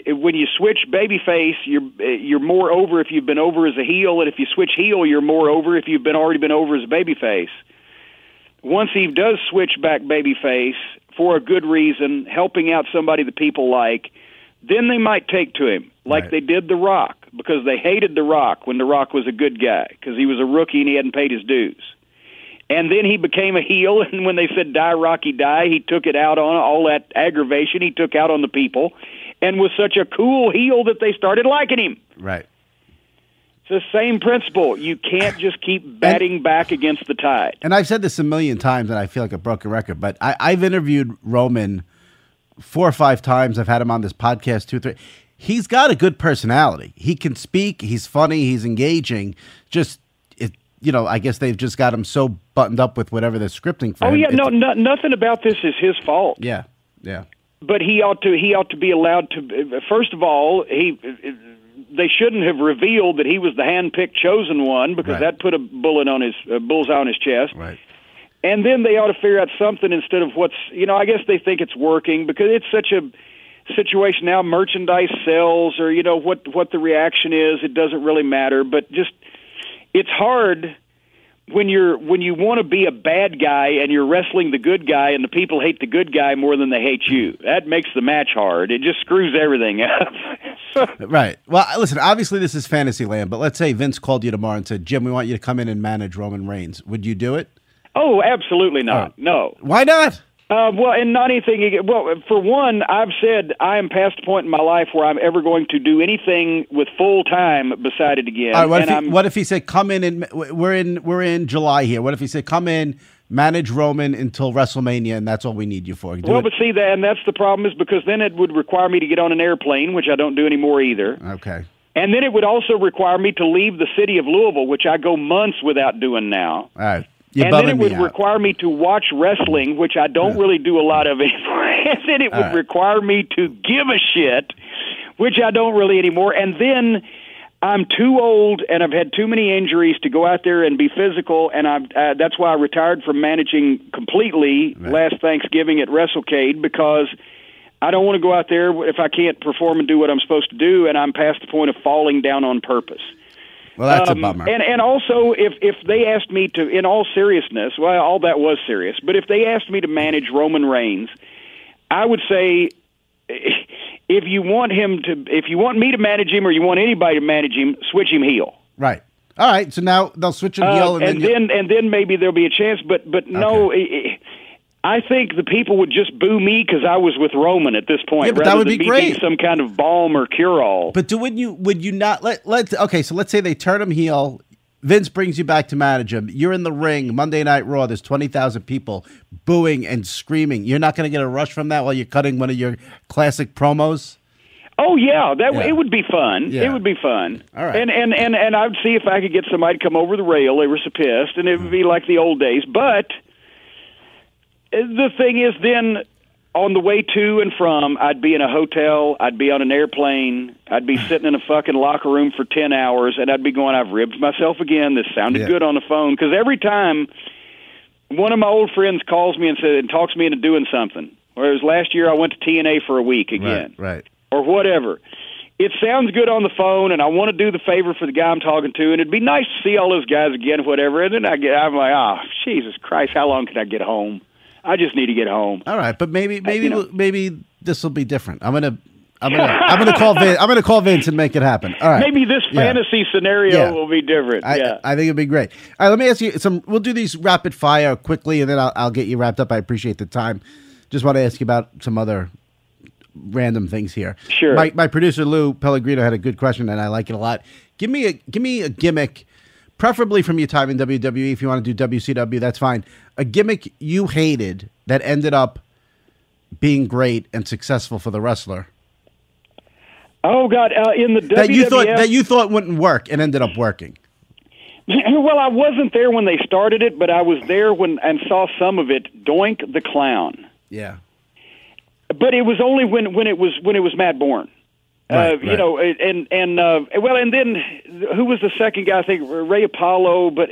when you switch babyface, you're you're more over if you've been over as a heel, and if you switch heel, you're more over if you've been already been over as a babyface. Once he does switch back babyface for a good reason, helping out somebody the people like, then they might take to him like right. they did The Rock because they hated The Rock when The Rock was a good guy because he was a rookie and he hadn't paid his dues. And then he became a heel, and when they said "Die Rocky Die," he took it out on all that aggravation. He took out on the people, and was such a cool heel that they started liking him. Right. It's the same principle. You can't just keep batting and, back against the tide. And I've said this a million times, and I feel like a broken record, but I, I've interviewed Roman four or five times. I've had him on this podcast two, three. He's got a good personality. He can speak. He's funny. He's engaging. Just it, you know, I guess they've just got him so buttoned up with whatever they're scripting for. Oh him. yeah, no, no, nothing about this is his fault. Yeah, yeah but he ought to he ought to be allowed to first of all he they shouldn't have revealed that he was the hand-picked chosen one because right. that put a bullet on his uh, bullseye on his chest. Right. And then they ought to figure out something instead of what's you know i guess they think it's working because it's such a situation now merchandise sells or you know what what the reaction is it doesn't really matter. But just it's hard when you're when you want to be a bad guy and you're wrestling the good guy and the people hate the good guy more than they hate you that makes the match hard. It just screws everything up. Right. Well listen obviously this is fantasy land but let's say vince called you tomorrow and said jim we want you to come in and manage roman reigns. Would you do it? Oh absolutely not. Oh. no. Why not uh, well, and not anything. Well, for one, I've said I am past the point in my life where I'm ever going to do anything with full time beside it again. All right, what, if he, what if he said, "Come in and we're in we're in July here." What if he said, "Come in, manage Roman until WrestleMania, and that's all we need you for"? Do well, it. but see that, and that's the problem is because then it would require me to get on an airplane, which I don't do anymore either. Okay. And then it would also require me to leave the city of Louisville, which I go months without doing now. All right. You're and then it would require me to watch wrestling, which I don't yeah. really do a lot of anymore. and then it All would right. require me to give a shit, which I don't really anymore. And then I'm too old and I've had too many injuries to go out there and be physical. And I'm, uh, that's why I retired from managing completely right. last Thanksgiving at WrestleCade because I don't want to go out there if I can't perform and do what I'm supposed to do, and I'm past the point of falling down on purpose. Well, that's um, a bummer. And and also, if if they asked me to, in all seriousness, well, all that was serious. But if they asked me to manage Roman Reigns, I would say, if you want him to, if you want me to manage him, or you want anybody to manage him, switch him heel. Right. All right. So now they'll switch him heel, uh, and, and then, then and then maybe there'll be a chance. But but no. I think the people would just boo me because I was with Roman at this point. Yeah, but that would be great. Some kind of balm or cure all. But do would you would you not let let okay? So let's say they turn him heel. Vince brings you back to manage him. You're in the ring Monday Night Raw. There's twenty thousand people booing and screaming. You're not going to get a rush from that while you're cutting one of your classic promos. Oh yeah, that yeah. it would be fun. Yeah. It would be fun. All right. And and and and I'd see if I could get somebody to come over the rail. They were so pissed, and it would be like the old days. But the thing is, then on the way to and from, I'd be in a hotel, I'd be on an airplane, I'd be sitting in a fucking locker room for 10 hours, and I'd be going, I've ribbed myself again. This sounded yeah. good on the phone. Because every time one of my old friends calls me and said, and talks me into doing something, whereas last year I went to TNA for a week again. Right, right. Or whatever. It sounds good on the phone, and I want to do the favor for the guy I'm talking to, and it'd be nice to see all those guys again, whatever. And then I get, I'm like, oh, Jesus Christ, how long can I get home? I just need to get home. All right, but maybe uh, maybe you know, maybe this will be different. I'm gonna I'm gonna I'm gonna call Vince. I'm gonna call Vince and make it happen. All right. Maybe this yeah. fantasy scenario yeah. will be different. I, yeah, I think it'd be great. All right, let me ask you some. We'll do these rapid fire quickly, and then I'll, I'll get you wrapped up. I appreciate the time. Just want to ask you about some other random things here. Sure. My my producer Lou Pellegrino had a good question, and I like it a lot. Give me a give me a gimmick preferably from your time in WWE. If you want to do WCW, that's fine. A gimmick you hated that ended up being great and successful for the wrestler. Oh God! Uh, in the that WWF, you thought that you thought wouldn't work and ended up working. Well, I wasn't there when they started it, but I was there when and saw some of it. Doink the clown. Yeah. But it was only when when it was when it was Matt Borne. Right, uh, right. You know, and and uh, well, and then who was the second guy? I think Ray Apollo. But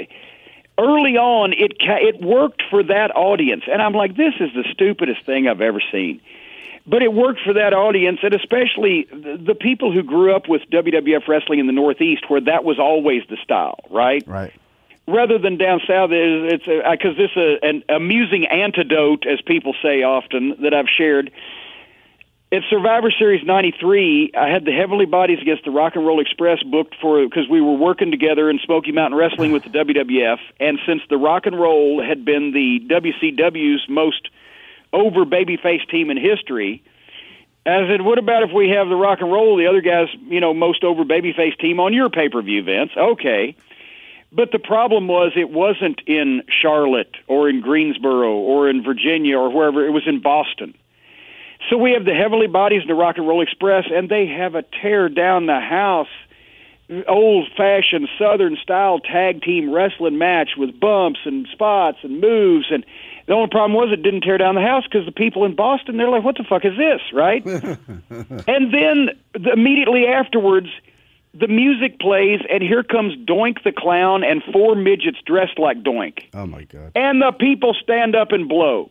early on, it ca- it worked for that audience, and I'm like, this is the stupidest thing I've ever seen. But it worked for that audience, and especially the people who grew up with WWF wrestling in the Northeast, where that was always the style, right? Right. Rather than down south, it's because this is an amusing antidote, as people say often, that I've shared at Survivor Series '93, I had the Heavenly Bodies against the Rock and Roll Express booked for because we were working together in Smoky Mountain Wrestling with the WWF, and since the Rock and Roll had been the WCW's most over babyface team in history, I said, "What about if we have the Rock and Roll, the other guys, you know, most over babyface team on your pay per view, Vince?" Okay. But the problem was it wasn't in Charlotte or in Greensboro or in Virginia or wherever. It was in Boston. So we have the Heavenly Bodies and the Rock and Roll Express, and they have a tear down the house, old fashioned Southern style tag team wrestling match with bumps and spots and moves. And the only problem was it didn't tear down the house because the people in Boston, they're like, what the fuck is this, right? and then the, immediately afterwards, the music plays, and here comes Doink the Clown and four midgets dressed like Doink. Oh, my God. And the people stand up and blow.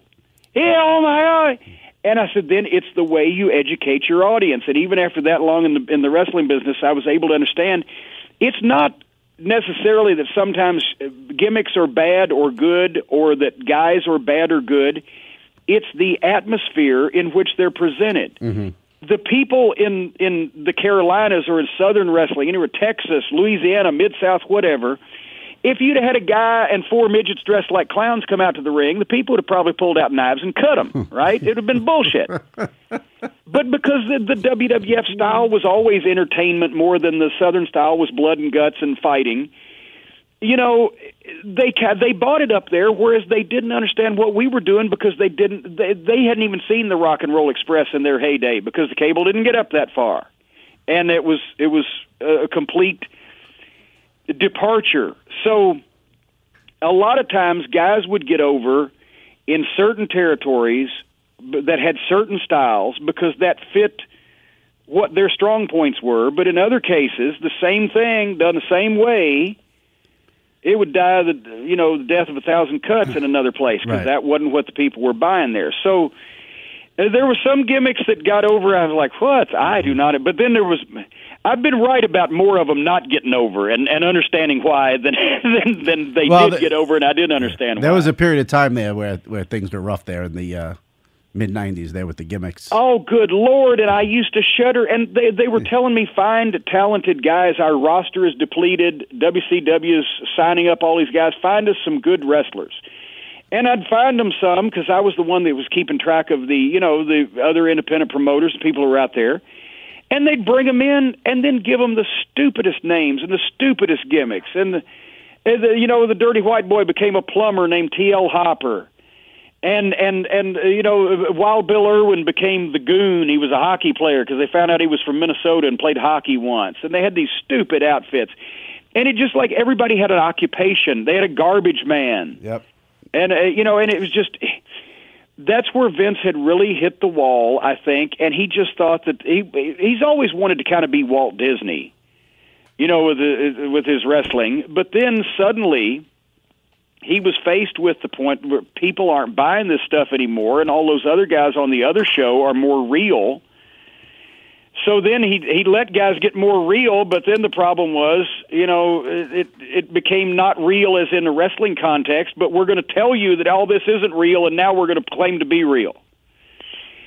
Yeah, oh, my God. And I said, then it's the way you educate your audience. And even after that long in the in the wrestling business, I was able to understand it's not necessarily that sometimes gimmicks are bad or good, or that guys are bad or good. It's the atmosphere in which they're presented. Mm-hmm. The people in in the Carolinas or in Southern wrestling, anywhere Texas, Louisiana, Mid South, whatever if you'd have had a guy and four midgets dressed like clowns come out to the ring, the people would have probably pulled out knives and cut them, hmm. right? It would have been bullshit. but because the, the WWF style was always entertainment more than the Southern style was blood and guts and fighting, you know, they they bought it up there, whereas they didn't understand what we were doing because they didn't they, they hadn't even seen the Rock and Roll Express in their heyday because the cable didn't get up that far, and it was it was a complete departure. So a lot of times guys would get over in certain territories that had certain styles because that fit what their strong points were. But in other cases, the same thing done the same way, it would die the you know the death of a thousand cuts in another place because right. that wasn't what the people were buying there. So Uh, there were some gimmicks that got over. I was like, "What? I do not." But then there was. I've been right about more of them not getting over and, and understanding why than than, than they well, did the, get over, and I didn't understand. There why. was a period of time there where where things were rough there in the uh, mid '90s. There with the gimmicks. Oh, good lord! And I used to shudder. And they they were telling me find talented guys. Our roster is depleted. WCW is signing up all these guys. Find us some good wrestlers and I'd find them some because I was the one that was keeping track of the you know the other independent promoters, people who were out there, and they'd bring them in and then give them the stupidest names and the stupidest gimmicks, and the, and the you know the dirty white boy became a plumber named T.L. Hopper. And and and uh, you know, Wild Bill Irwin became the goon. He was a hockey player because they found out he was from Minnesota and played hockey once. And they had these stupid outfits, and it just like everybody had an occupation. They had a garbage man. Yep and uh, you know, and it was just that's where Vince had really hit the wall, I think, and he just thought that he he's always wanted to kind of be Walt Disney, you know, with the, with his wrestling. But then suddenly, he was faced with the point where people aren't buying this stuff anymore, and all those other guys on the other show are more real. So then he he let guys get more real, but then the problem was, you know, it it became not real as in a wrestling context, but we're going to tell you that all this isn't real, and now we're going to claim to be real.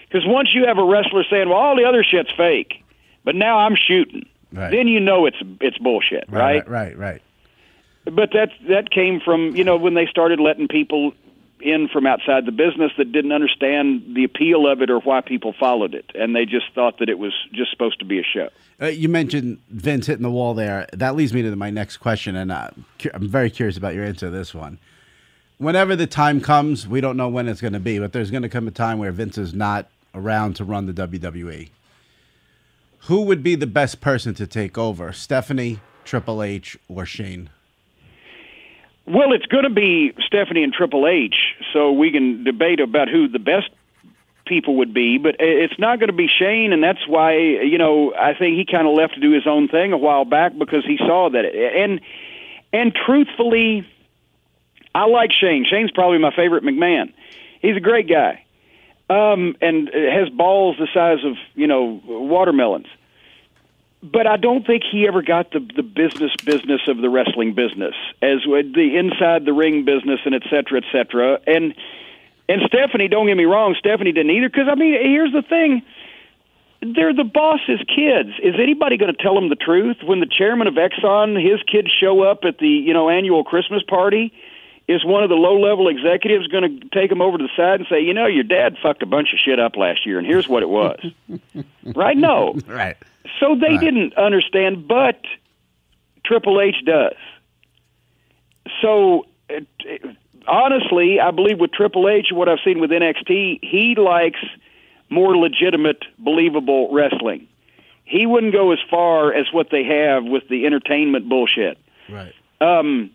Because once you have a wrestler saying, "Well, all the other shit's fake," but now I'm shooting, right. then you know it's it's bullshit, right? Right, right, right. But that that came from you know when they started letting people in from outside the business that didn't understand the appeal of it or why people followed it, and they just thought that it was just supposed to be a show. Uh, you mentioned Vince hitting the wall there. That leads me to my next question, and uh, I'm very curious about your answer to this one. Whenever the time comes, we don't know when it's going to be, but there's going to come a time where Vince is not around to run the WWE. Who would be the best person to take over, Stephanie, Triple H, or Shane? Well, it's going to be Stephanie and Triple H, so we can debate about who the best people would be, but it's not going to be Shane, and that's why you know I think he kind of left to do his own thing a while back because he saw that. And and truthfully, I like Shane. Shane's probably my favorite McMahon. He's a great guy, um, and has balls the size of you know watermelons but I don't think he ever got the the business business of the wrestling business as with the inside the ring business and et cetera, et cetera. And and Stephanie, don't get me wrong, Stephanie didn't either. Because I mean, here's the thing: they're the boss's kids. Is anybody going to tell them the truth when the chairman of Exxon, his kids show up at the you know annual Christmas party? Is one of the low level executives going to take him over to the side and say, you know, your dad fucked a bunch of shit up last year, and here's what it was? right? No. Right. So they right. didn't understand, but Triple H does. So it, it, honestly, I believe with Triple H, what I've seen with NXT, he likes more legitimate, believable wrestling. He wouldn't go as far as what they have with the entertainment bullshit. Right. Um,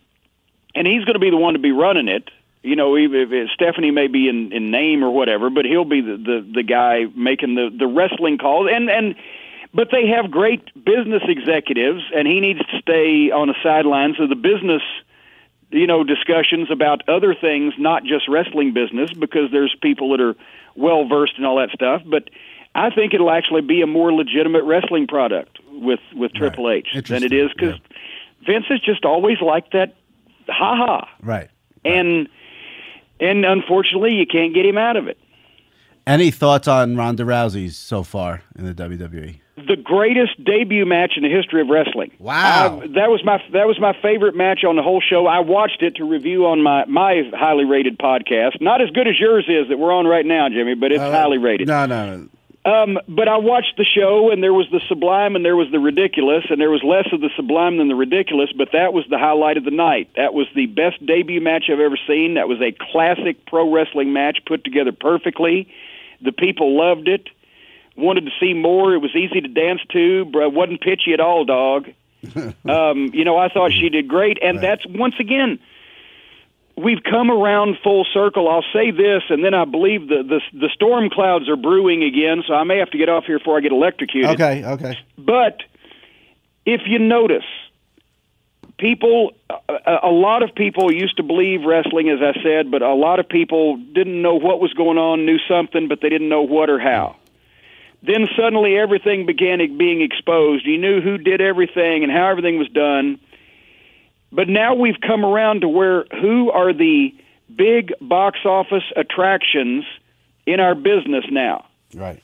and he's going to be the one to be running it. You know, if, if Stephanie may be in, in name or whatever, but he'll be the, the the guy making the the wrestling calls. And and but they have great business executives, and he needs to stay on the sidelines of the business, you know, discussions about other things, not just wrestling business, because there's people that are well versed in all that stuff. But I think it'll actually be a more legitimate wrestling product with with Triple right. H than it is because yeah. Vince has just always liked that ha ha. Right. And and unfortunately, you can't get him out of it. Any thoughts on Ronda Rousey's so far in the WWE? The greatest debut match in the history of wrestling. Wow, I, that was my that was my favorite match on the whole show. I watched it to review on my my highly rated podcast. Not as good as yours is that we're on right now, Jimmy, but it's uh, highly rated. No, no, um, but I watched the show, and there was the sublime and there was the ridiculous, and there was less of the sublime than the ridiculous, but that was the highlight of the night. That was the best debut match I've ever seen. That was a classic pro wrestling match put together perfectly. The people loved it, wanted to see more. It was easy to dance to, but wasn't pitchy at all, dog. um, you know, I thought she did great, and right. that's once again – we've come around full circle. I'll say this, and then I believe the, the the storm clouds are brewing again, so I may have to get off here before I get electrocuted. Okay, okay. But if you notice, people, a, a lot of people used to believe wrestling, as I said, but a lot of people didn't know what was going on, knew something, but they didn't know what or how. Then suddenly everything began being exposed. You knew who did everything and how everything was done. But now we've come around to where who are the big box office attractions in our business now? Right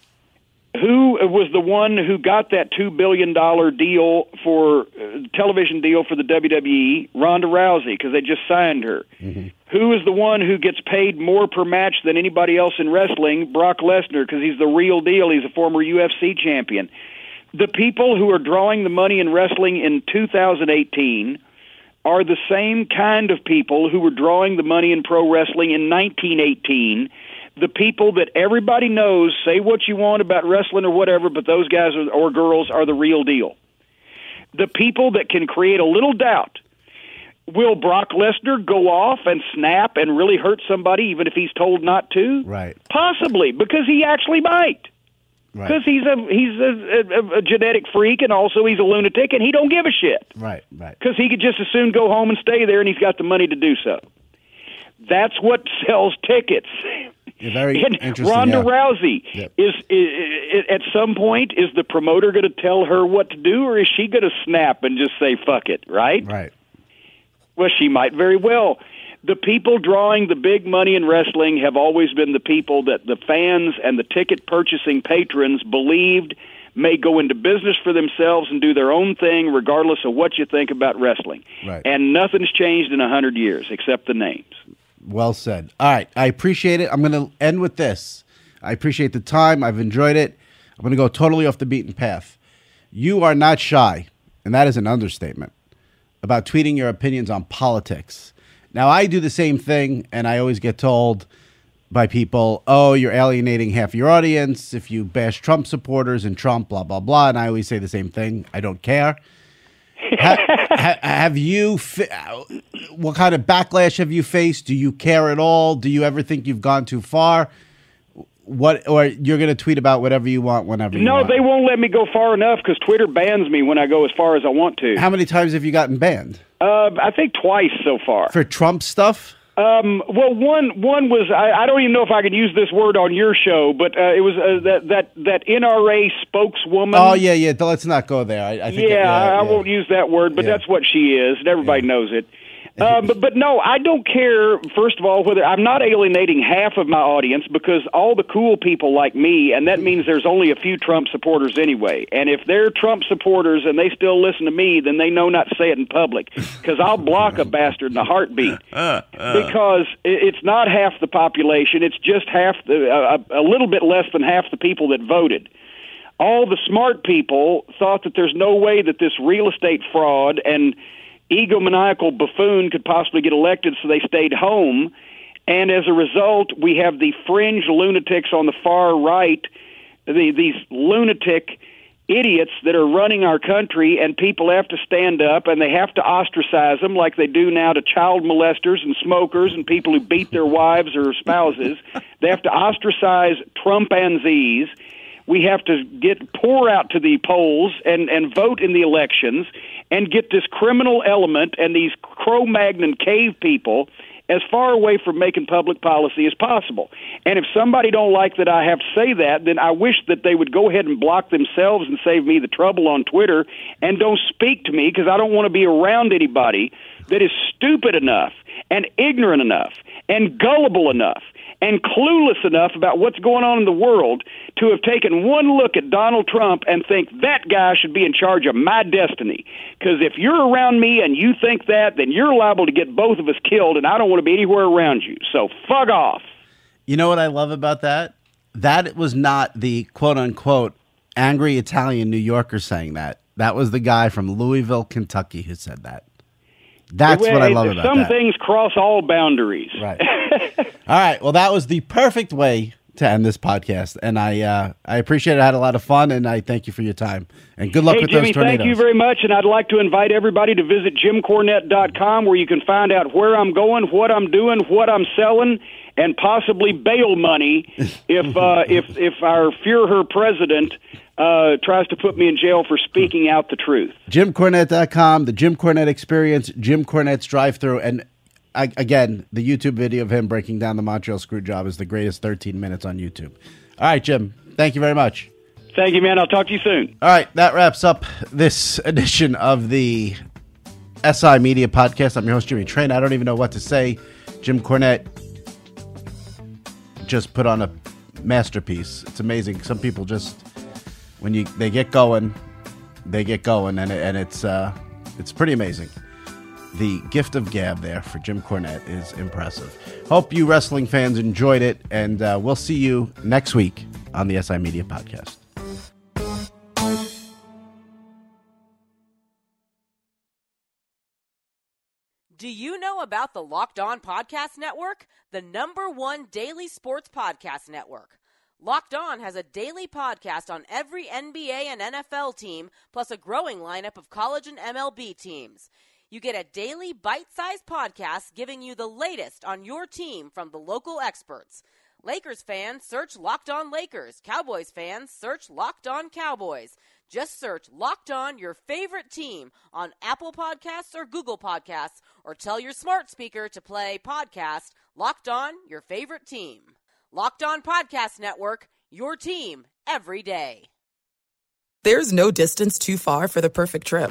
who was the one who got that two billion dollar deal for uh, television deal for the WWE? Ronda Rousey, because they just signed her. Mm-hmm. Who is the one who gets paid more per match than anybody else in wrestling? Brock Lesnar, because he's the real deal. He's a former UFC champion. The people who are drawing the money in wrestling in 2018 are the same kind of people who were drawing the money in pro wrestling in 1918 the people that everybody knows say what you want about wrestling or whatever, but those guys are, or girls are the real deal. The people that can create a little doubt. Will Brock Lesnar go off and snap and really hurt somebody even if he's told not to? Right. Possibly, because he actually might. Because right. he's a he's a, a, a genetic freak and also he's a lunatic and he don't give a shit. Right, right. Because he could just as soon go home and stay there and he's got the money to do so. That's what sells tickets. Yeah, very and interesting. Ronda yeah. Rousey is, is, is, at some point is the promoter going to tell her what to do, or is she going to snap and just say "fuck it"? Right? Right. Well, she might very well. The people drawing the big money in wrestling have always been the people that the fans and the ticket purchasing patrons believed may go into business for themselves and do their own thing, regardless of what you think about wrestling. Right. And nothing's changed in a hundred years except the names. Well said. All right. I appreciate it. I'm going to end with this. I appreciate the time. I've enjoyed it. I'm going to go totally off the beaten path. You are not shy, and that is an understatement, about tweeting your opinions on politics. Now, I do the same thing, and I always get told by people, oh, you're alienating half your audience if you bash Trump supporters and Trump, blah, blah, blah. And I always say the same thing. I don't care ha, have you? What kind of backlash have you faced? Do you care at all? Do you ever think you've gone too far? What or you're going to tweet about whatever you want whenever you no, want? they won't let me go far enough because Twitter bans me when I go as far as I want to. How many times have you gotten banned? Uh, I think twice so far for Trump stuff. Um, well, one one was I, I don't even know if I can use this word on your show, but uh, it was uh, that that that NRA spokeswoman. Oh yeah, yeah. Let's not go there. I, I think yeah, yeah, I, yeah. won't use that word, but yeah. that's what she is, and everybody knows it. Uh, but but no, I don't care. First of all, whether I'm not alienating half of my audience because all the cool people like me, and that means there's only a few Trump supporters anyway. And if they're Trump supporters and they still listen to me, then they know not to say it in public because I'll block a bastard in a heartbeat. Uh, uh. Because it's not half the population; it's just half the a, a little bit less than half the people that voted all the smart people thought that there's no way that this real estate fraud and egomaniacal buffoon could possibly get elected, so they stayed home. And as a result, we have the fringe lunatics on the far right, the, these lunatic idiots that are running our country, and people have to stand up and they have to ostracize them like they do now to child molesters and smokers and people who beat their wives or spouses. They have to ostracize Trumpanzees. We have to get pour out to the polls and, and vote in the elections and get this criminal element and these Cro-Magnon cave people as far away from making public policy as possible. And if somebody don't like that I have to say that, then I wish that they would go ahead and block themselves and save me the trouble on Twitter and don't speak to me because I don't want to be around anybody that is stupid enough and ignorant enough and gullible enough and clueless enough about what's going on in the world to have taken one look at Donald Trump and think that guy should be in charge of my destiny. Because if you're around me and you think that, then you're liable to get both of us killed, and I don't want to be anywhere around you. So fuck off. You know what I love about that? That was not the quote unquote angry Italian New Yorker saying that. That was the guy from Louisville, Kentucky who said that. That's what I love about some that. Some things cross all boundaries. Right. all right. Well, that was the perfect way to end this podcast, and I uh, I appreciate it. I had a lot of fun, and I thank you for your time. And good luck hey, with Jimmy, those tornadoes. Thank you very much, and I'd like to invite everybody to visit jimcornette.com where you can find out where I'm going, what I'm doing, what I'm selling, and possibly bail money if uh, if if our Führer president uh, tries to put me in jail for speaking out the truth. JimCornette.com, the Jim Cornette Experience, Jim Cornette's drive-through, and I, again, the YouTube video of him breaking down the Montreal screw job is the greatest 13 minutes on YouTube. All right, Jim. Thank you very much. Thank you, man. I'll talk to you soon. All right, that wraps up this edition of the SI Media Podcast. I'm your host, Jimmy Traina. I don't even know what to say. Jim Cornette just put on a masterpiece. It's amazing. Some people just, when you they get going, they get going, and it, and it's uh, it's pretty amazing. The gift of gab there for Jim Cornette is impressive. Hope you wrestling fans enjoyed it, and uh, we'll see you next week on the SI Media Podcast. Do you know about the Locked On Podcast Network, the number one daily sports podcast network? Locked On has a daily podcast on every NBA and NFL team, plus a growing lineup of college and MLB teams. You get a daily bite sized podcast giving you the latest on your team from the local experts. Lakers fans, search Locked On Lakers. Cowboys fans, search Locked On Cowboys. Just search Locked On Your Favorite Team on Apple Podcasts or Google Podcasts, or tell your smart speaker to play podcast Locked On Your Favorite Team. Locked On Podcast Network, your team every day. There's no distance too far for the perfect trip.